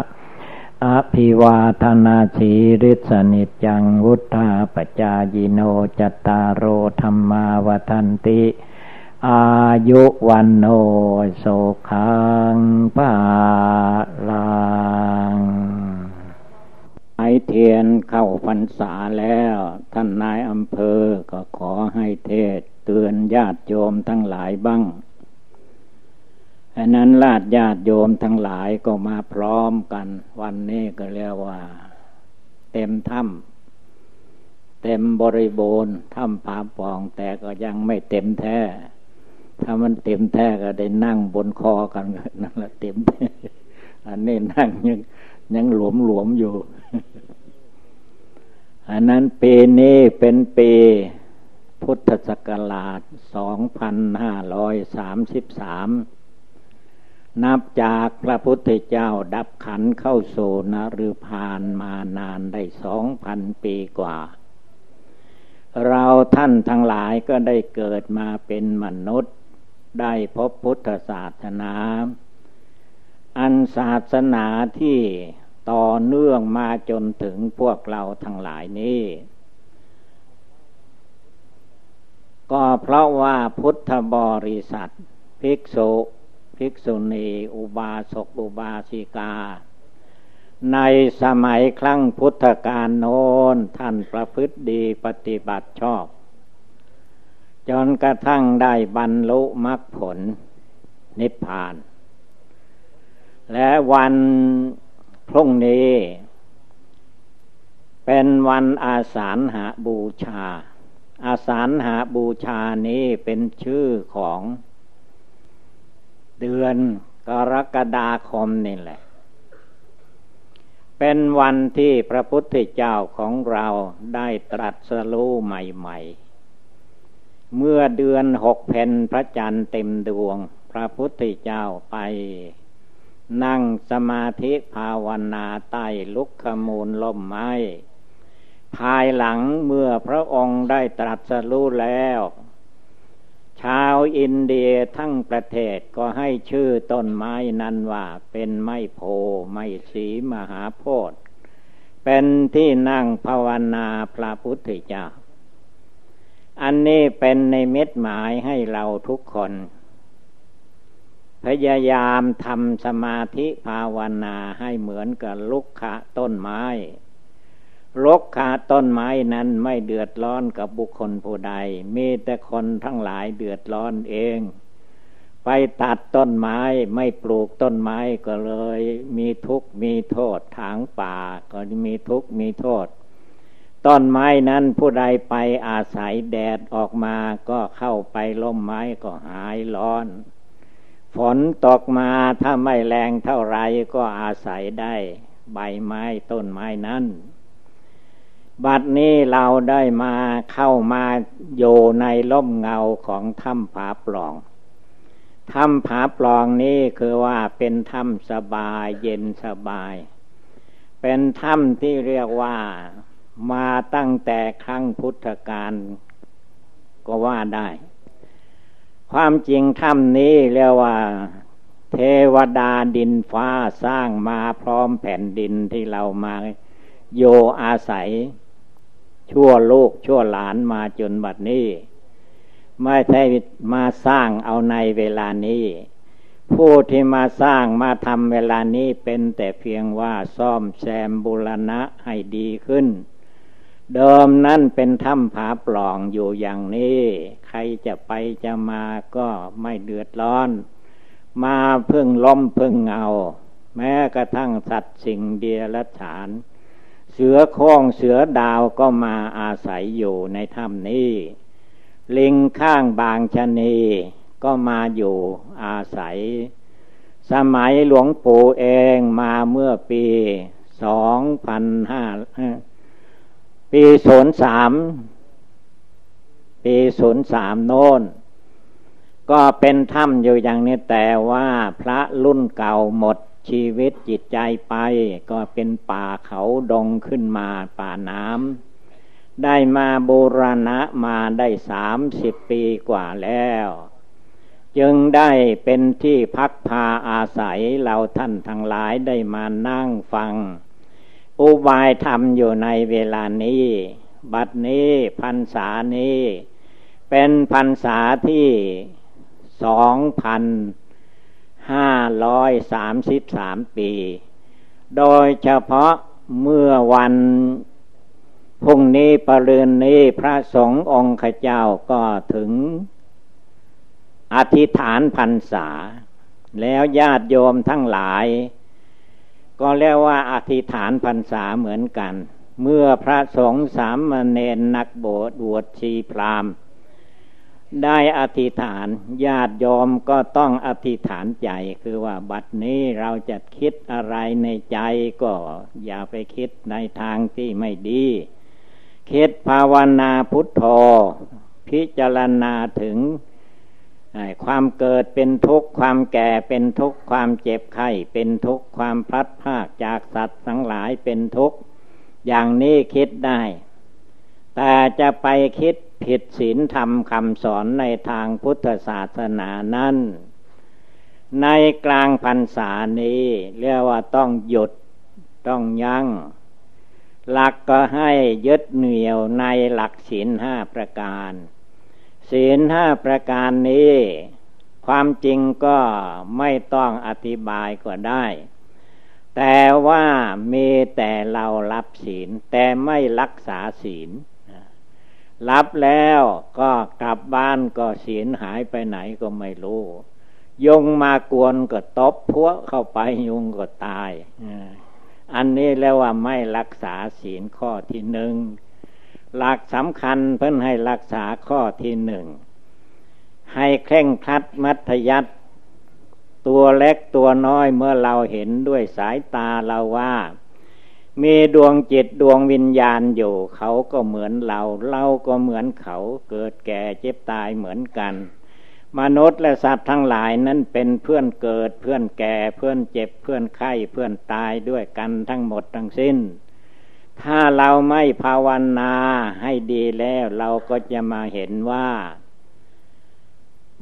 อภิวาธนาสีริสนิจังวุธาปจายโนจตารโรธรรมาวทันติ อายุวันโนโสขังปาลังไอเทียนเข้าพรรษาแล้ว ท่านนายอำเภอก็ขอให้เทศเตือนญาติโยมทั้งหลายบ้าง อันนั้นลาดญาติโยมทั้งหลายก็มาพร้อมกัน วันนี้ก็เรียกว่า เต็มถ้ำเต็มบริบูรณ์ถ้ำผาปองแต่ก็ยังไม่เต็มแท้ ถ้ามันเต็มแท้ก็ได้นั่งบนคอกันนั่นแหละเต็มอันนี้นั่งยังยังหลวมหลวมอยู่ อันนั้นปีนี้เป็นปีพุทธศักราชสองพันห้าร้อยสามสิบสาม นับจากพระพุทธเจ้าดับขันเข้าโซนฤพานมานานได้สองพันปีกว่า เราท่านทั้งหลายก็ได้เกิดมาเป็นมนุษย์ ได้พบพุทธศาสนา อันศาสนาที่ต่อเนื่องมาจนถึงพวกเราทั้งหลายนี้ก็เพราะว่าพุทธบริษัทภิกษุ ภิกษุณี อุบาสกอุบาสิกา ในสมัยครั้งพุทธกาลโน้นท่านประพฤติดีปฏิบัติชอบ จนกระทั่งได้บรรลุมรรคผลนิพพาน และวันพรุ่งนี้ เป็นวันอาสาฬหาบูชาอาสาฬหาบูชานี้เป็นชื่อของ เดือนกรกฎาคมนี่แหละ เป็นวันที่พระพุทธเจ้าของเราได้ตรัสรู้ใหม่ๆ เมื่อเดือนหกเพนพระจันทร์เต็มดวง พระพุทธเจ้าไป นั่งสมาธิภาวนาใต้ลุกขมูลล่มไม้ภายหลังเมื่อพระองค์ได้ตรัสรู้แล้ว ชาวอินเดียทั้งประเทศก็ให้ชื่อต้นไม้นั้นว่า เป็นไม้โพไม้สีมหาโพธิ์เป็นที่นั่งภาวนาพระพุทธเจ้า อันนี้เป็นในเม็ดหมายให้เราทุกคน พยายามทำสมาธิภาวนาให้เหมือนกับลุกขะต้นไม้ รกขาต้นไม้นั้นไม่เดือดร้อนกับบุคคลผู้ใด มีแต่คนทั้งหลายเดือดร้อนเอง ไปตัดต้นไม้ไม่ปลูกต้นไม้ก็เลย มีทุกข์มีโทษทางป่าก็มีทุกข์มีโทษ ต้นไม้นั้นผู้ใดไปอาศัยแดดออกมาก็เข้าไปล้มไม้ก็หายร้อน ฝนตกมาถ้าไม่แรงเท่าไรก็อาศัยได้ ใบไม้ต้นไม้นั้น บัดนี้เราได้มาเข้ามาอยู่ในล่มเงาของถ้ำผาปล่อง ถ้ำผาปล่องนี้คือว่าเป็นถ้ำสบายเย็นสบาย เป็นถ้ำที่เรียกว่ามาตั้งแต่ครั้งพุทธกาลก็ว่าได้ ความจริงถ้ำนี้เรียกว่า เทวดาดินฟ้าสร้างมาพร้อมแผ่นดินที่เรามาโยอาศัย ชั่วลูกชั่วหลานมาจนบัดนี้ ไม่ใช่มาสร้างเอาในเวลานี้ ผู้ที่มาสร้างมาทำเวลานี้เป็นแต่เพียงว่าซ่อมแซมบุรณะให้ดีขึ้น เดิมนั่นเป็นถ้ำผาปล่องอยู่อย่างนี้ ใครจะไปจะมาก็ไม่เดือดร้อน มาพึ่งล้มพึ่งเงา แม้กระทั่งสัตว์สิ่งเดียรฉาน เสือโค้งเสือดาวก็มาอาศัยอยู่ในถ้ำนี้ ลิงข้างบางชนีก็มาอยู่อาศัย สมัยหลวงปู่เองมาเมื่อปีสองพันห้าปีศูนย์สามปีศูนย์สามโน้น ก็เป็นถ้ำอยู่อย่างนี้แต่ว่าพระรุ่นเก่าหมด ชีวิตจิตใจไปก็เป็นป่าเขาดงขึ้นมาป่าน้ำได้มาบูรณะมาได้สามสิบปีกว่าแล้ว จึงได้เป็นที่พักพาอาศัยเราท่านทั้งหลายได้มานั่งฟัง อุบายธรรมอยู่ในเวลานี้ บัดนี้พรรษานี้ เป็นพรรษาที่สองพัน ห้าร้อยสามสิบสามปี โดยเฉพาะเมื่อวันพรุ่งนี้ปรืนนี้พระสงฆ์องค์ข้าเจ้าก็ถึง อธิษฐานพรรษา แล้วญาติโยมทั้งหลาย ก็เรียกว่าอธิษฐานพรรษาเหมือนกัน เมื่อพระสงฆ์สามเณรนักบสถ์บวชชีพราหมณ์ ได้อธิษฐานญาติโยมก็ต้องอธิษฐานใจ คือว่าบัดนี้เราจะคิดอะไรในใจก็อย่าไปคิดในทางที่ไม่ดี คิดภาวนาพุทโธพิจารณาถึงความเกิดเป็นทุกข์ความแก่เป็นทุกข์ความเจ็บไข้เป็นทุกข์ความพลัดพรากจากสัตว์ทั้งหลายเป็นทุกข์อย่างนี้คิดได้ แต่จะไปคิด ผิดศีลธรรมคำสอนในทางพุทธศาสนานั้น ในกลางพรรษานี้ เรียกว่าต้องหยุดต้องยัง้งหลักก็ให้ยึดเหนี่ยวในหลักศีลห้าประการ ศีลห้าประการนี้ ความจริงก็ไม่ต้องอธิบายก็ได้ แต่ว่ามีแต่เรารับศีลแต่ไม่รักษาศีล รับแล้วก็กลับบ้านก็ศีลหายไปไหนก็ไม่รู้ ยุงมากวนก็ตบพวกเข้าไปยุงก็ตาย อันนี้แล้วว่าไม่รักษาศีลข้อที่หนึ่ง หลักสำคัญเพื่อให้รักษาข้อที่หนึ่ง ให้เคร่งครัดมัธยัติตัวเล็กตัวน้อยเมื่อเราเห็นด้วยสายตาเราว่า มีดวงจิตดวงวิญญาณอยู่ เขาก็เหมือนเรา เราก็เหมือนเขาเกิดแก่เจ็บตายเหมือนกัน มนุษย์และสัตว์ทั้งหลายนั้นเป็นเพื่อนเกิดเพื่อนแก่เพื่อนเจ็บเพื่อนไข้เพื่อนตายด้วยกันทั้งหมดทั้งสิ้น ถ้าเราไม่ภาวนาให้ดีแล้วเราก็จะมาเห็นว่า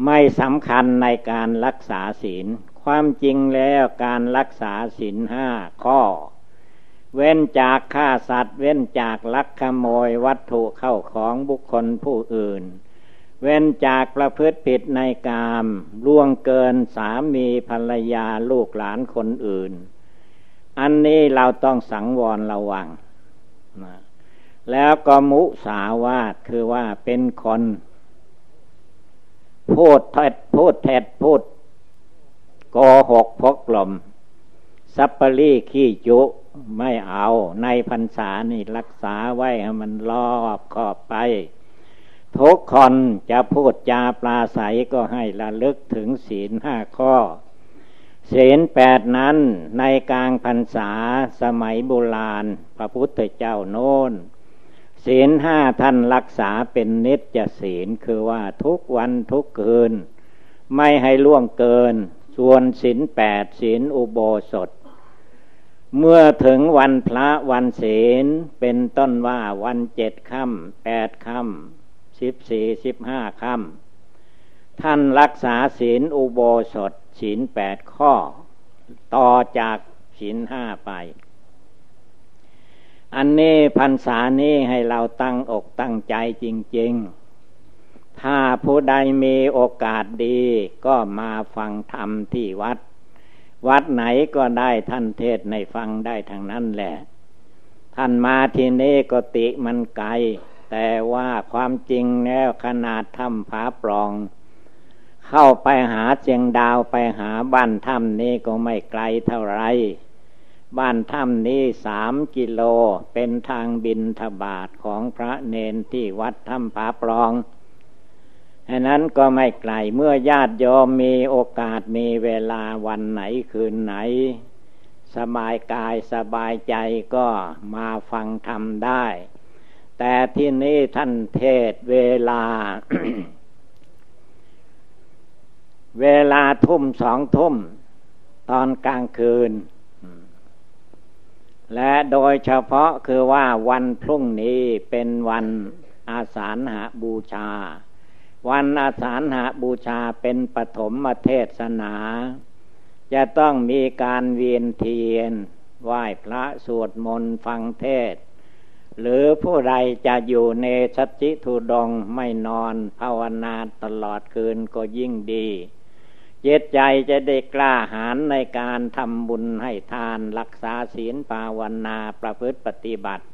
ไม่สำคัญในการรักษาศีล ความจริงแล้วการรักษาศีลห้าข้อ เว้นจากฆ่าสัตว์ เว้นจากลักขโมยวัตถุเข้าของบุคคลผู้อื่น เว้นจากประพฤติผิดในกามล่วงเกินสามีภรรยาลูกหลานคนอื่น อันนี้เราต้องสังวรระวังนะแล้วก็มุสาวาทคือว่าเป็นคนพูดเท็จพูดเท็จพูดโกหกพกลมซัปปะรี่ขี้จุ ไม่เอาในพรรษานี่รักษาไว้ให้มันรอบขอบไป ทุกคนจะพูดจาปลาใสก็ให้ระลึกถึงศีลห้าข้อ ศีลแปดนั้นในกลางพรรษาสมัยโบราณ พระพุทธเจ้าโน้นศีลห้าท่านรักษาเป็นนิจศีลคือว่าทุกวันทุกคืน ไม่ให้ล่วงเกิน ส่วนศีลแปดศีลอุโบสถ เมื่อถึงวันพระวันศีลเป็นต้นว่าวันเจ็ดค่ำแปดค่ำสิบสี่สิบห้าค่ำท่านรักษาศีลอุโบสถศีลแปดข้อ ต่อจากศีลห้าไป อันนี้พรรษานี้ให้เราตั้งอกตั้งใจจริง ๆถ้าผู้ใดมีโอกาสดีก็มาฟังธรรมที่วัด วัดไหนก็ได้ท่านเทศในฟังได้ทางนั้นแหละ ท่านมาที่นี้ก็ติมันไกล แต่ว่าความจริงแล้วขนาดถ้ำผาปลอง เข้าไปหาเชียงดาวไปหาบ้านถ้ำนี้ก็ไม่ไกลเท่าไรบ้านถ้ำนี้สามกิโลเป็นทางบินทบาทของพระเนนที่วัดถ้ำผาปลอง ฉะนั้นก็ไม่ไกลเมื่อญาติโยมมีโอกาสมีเวลาวันไหนคืนไหน สบายกายสบายใจก็มาฟังธรรมได้ แต่ที่นี้ท่านเทศเวลา เวลาทุ่มสองทุ่ม ตอนกลางคืน และโดยเฉพาะคือว่าวันพรุ่งนี้เป็นวันอาสาฬหาบูชา วันอาสาฬหาบูชาเป็นปฐมเทศนา จะต้องมีการเวียนเทียน ไหว้พระสวดมนต์ฟังเทศ หรือผู้ใดจะอยู่ในสัจจิทุดงไม่นอนภาวนาตลอดคืนก็ยิ่งดีเจตใจจะได้กล้าหาญในการทำบุญให้ทานรักษาศีลภาวนาประพฤติปฏิบัติ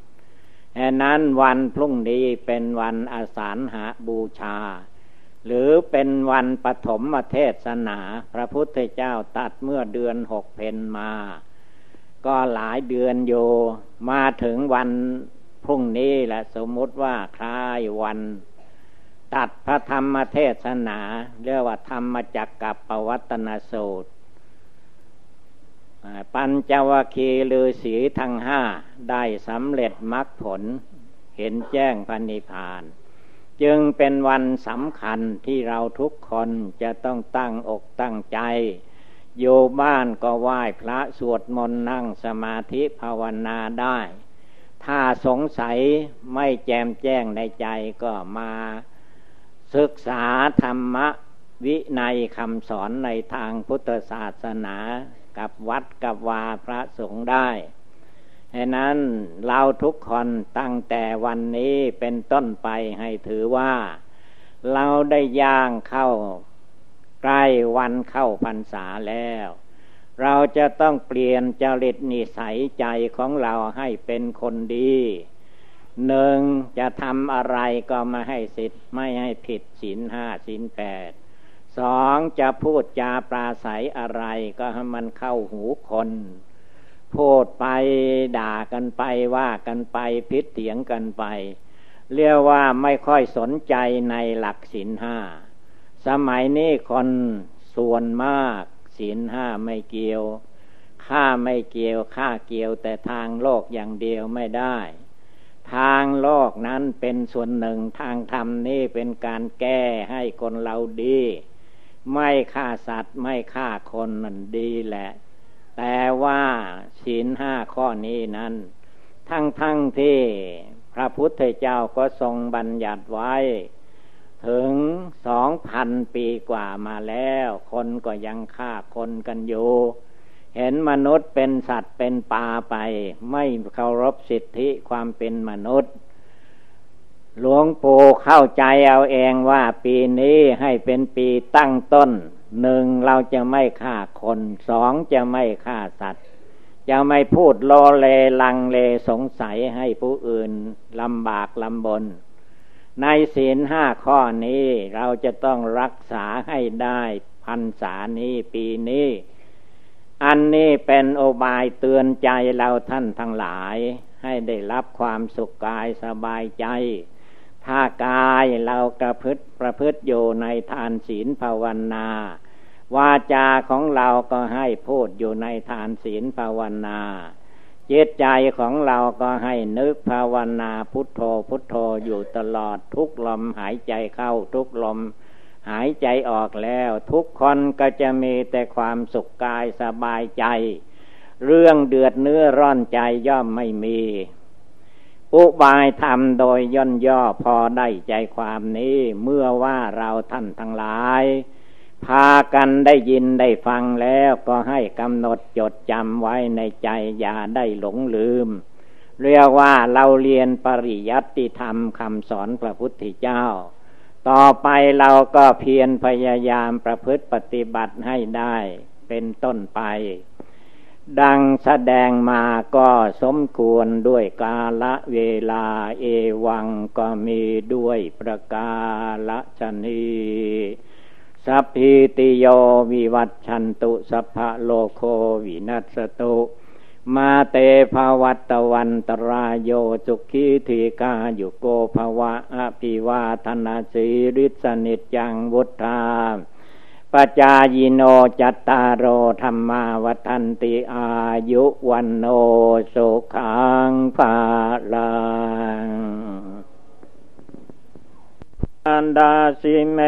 แห่นั้นวันพรุ่งนี้เป็นวันอาสาฬหาบูชา หรือเป็นวันปฐมเทศนา พระพุทธเจ้าตัดเมื่อเดือนหกเพนมา ก็หลายเดือนโยมาถึงวันพรุ่งนี้แหละสมมุติว่าคล้ายวัน ตัดพระธรรมเทศนา เรียกว่าธรรมจักกับปวัตนสูตร ปัญจวคีลือสีทั้งห้าได้สำเร็จมรรคผล เห็นแจ้งพันิพาน จึงเป็นวันสำคัญที่เราทุกคนจะต้องตั้งอกตั้งใจ อยู่บ้านก็ไหว้พระสวดมนต์นั่งสมาธิภาวนาได้ ถ้าสงสัยไม่แจมแจ้งในใจก็มา ศึกษาธรรมวินัยคำสอนในทางพุทธศาสนากับวัดกับวาพระสงฆ์ได้ ฉะนั้นเราทุกคนตั้งแต่วันนี้เป็นต้นไปให้ถือว่า เราได้ย่างเข้าใกล้วันเข้าพรรษาแล้ว เราจะต้องเปลี่ยนจริตนิสัยใจของเราให้เป็นคนดีหนึ่งจะทำอะไรก็มาให้สิทธิ์ไม่ให้ผิดศีลห้าศีลแปดสองจะพูดจาปราศัยอะไรก็ให้มันเข้าหูคน พูดไปด่ากันไปว่ากันไปพิษเถียงกันไป เรียกว่าไม่ค่อยสนใจในหลักศีลห้าสมัยนี้คนส่วนมากศีลห้าไม่เกี่ยวข้าไม่เกี่ยวข้าเกี่ยวแต่ทางโลกอย่างเดียวไม่ได้ ทางโลกนั้นเป็นส่วนหนึ่งทางธรรมนี่เป็นการแก้ให้คนเราดี ไม่ฆ่าสัตว์ไม่ฆ่าคนนั่นดีแหละ แต่ว่าศีลห้าข้อนี้นั้น ทั้งทั้งที่พระพุทธเจ้าก็ทรงบัญญัติไว้ ถึงสองพันปีกว่ามาแล้ว คนก็ยังฆ่าคนกันอยู่ เห็นมนุษย์เป็นสัตว์เป็นปลาไป ไม่เคารพสิทธิความเป็นมนุษย์หลวงปู่เข้าใจเอาเองว่าปีนี้ให้เป็นปีตั้งต้น หนึ่งเราจะไม่ฆ่าคนสองจะไม่ฆ่าสัตว์ จะไม่พูดโลเลลังเลสงสัยให้ผู้อื่นลำบากลำบน ในศีลห้าข้อนี้เราจะต้องรักษาให้ได้พันษานี้ปีนี้ อันนี้เป็นโอบายเตือนใจเราท่านทั้งหลาย ให้ได้รับความสุขกายสบายใจถ้ากายเรากระพฤติประพฤติอยู่ในทานศีลภาวนา วาจาของเราก็ให้พูดอยู่ในทานศีลภาวนาจิตใจของเราก็ให้นึกภาวนาพุทโธพุทโธอยู่ตลอดทุกลมหายใจเข้าทุกลม หายใจออกแล้ว ทุกคนก็จะมีแต่ความสุขกายสบายใจ เรื่องเดือดเนื้อร้อนใจย่อมไม่มี อุบายธรรมโดยย่นย่อพอได้ใจความนี้ เมื่อว่าเราท่านทั้งหลาย พากันได้ยินได้ฟังแล้วก็ให้กำหนดจดจำไว้ในใจอย่าได้หลงลืม เรียกว่าเราเรียนปริยัติธรรมคำสอนพระพุทธเจ้า ต่อไปเราก็เพียรพยายามประพฤติปฏิบัติให้ได้เป็นต้นไป ดังแสดงมาก็สมควรด้วยกาละเวลาเอวังก็มีด้วยประกาละชนี สัพพิติโยวิวัตชันตุ สัพพะโลโควินัสตุ มาเตภวัตวันตรายโยจุขีธีกาอยู่โกภวะอภิวาธนาสีริสนิจังวุฒาปจายโนจัตตารโอธรรมาวันติอายุวันโนสุขังภาลัง อันดาสิเม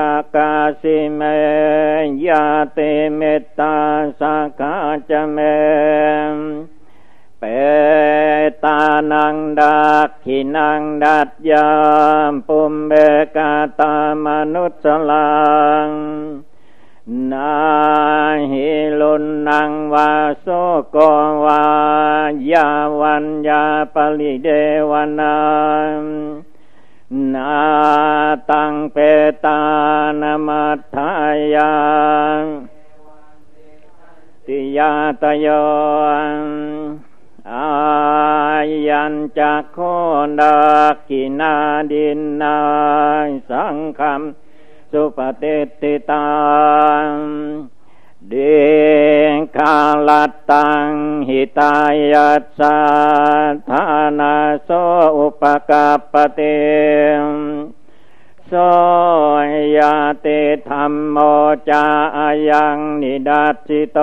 อากาสิเมยาเตเมตตาสักาจเมเปตานังดักขินังดัดยามปุมเบกาตามนุสลังนาหิลุนนังวาโสโกวายาวันยาปลิเดวนัง นาตังเปตานมัทธายังติยาตโยอายัญจักโคดากินาดินนาสังคมสุปฏิติตังเด คาลตังหิตายัสสะธานาโสอุปกาปเตโสยาเตธรรมโมจายังนิดัติโต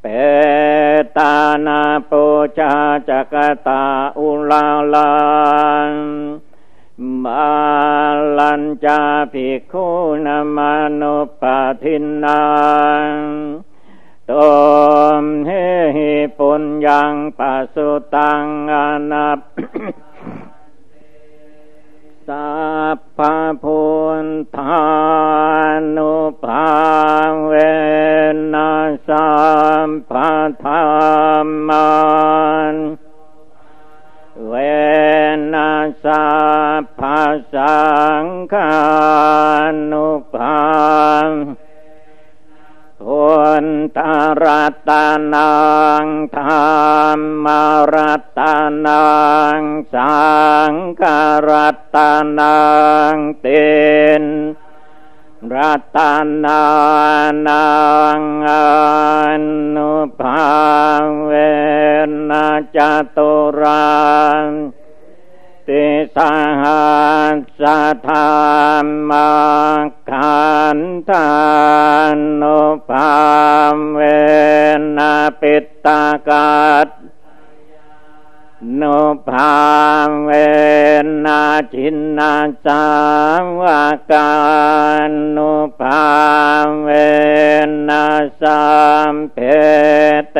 เปตานาปูชาจักตาอุลาลัง มาลัญจาภิกขุนมานุปาทินังตมเฮหิปุญญังปัสุตังอนับสัพพพุทธานุภาเวนัสัมปธรรมัน เวนัสัพพสังฆานุภาพุนตรัตนังธรรมรัตนังสังฆรัตนังเตน รัตนานังอนุภาเวนะจตุรังติสหัสธรรมขันธานุภาเวนะปิตตากัต นภาเวนะจินนาจาวาการโนภาเวนะสัมเพเต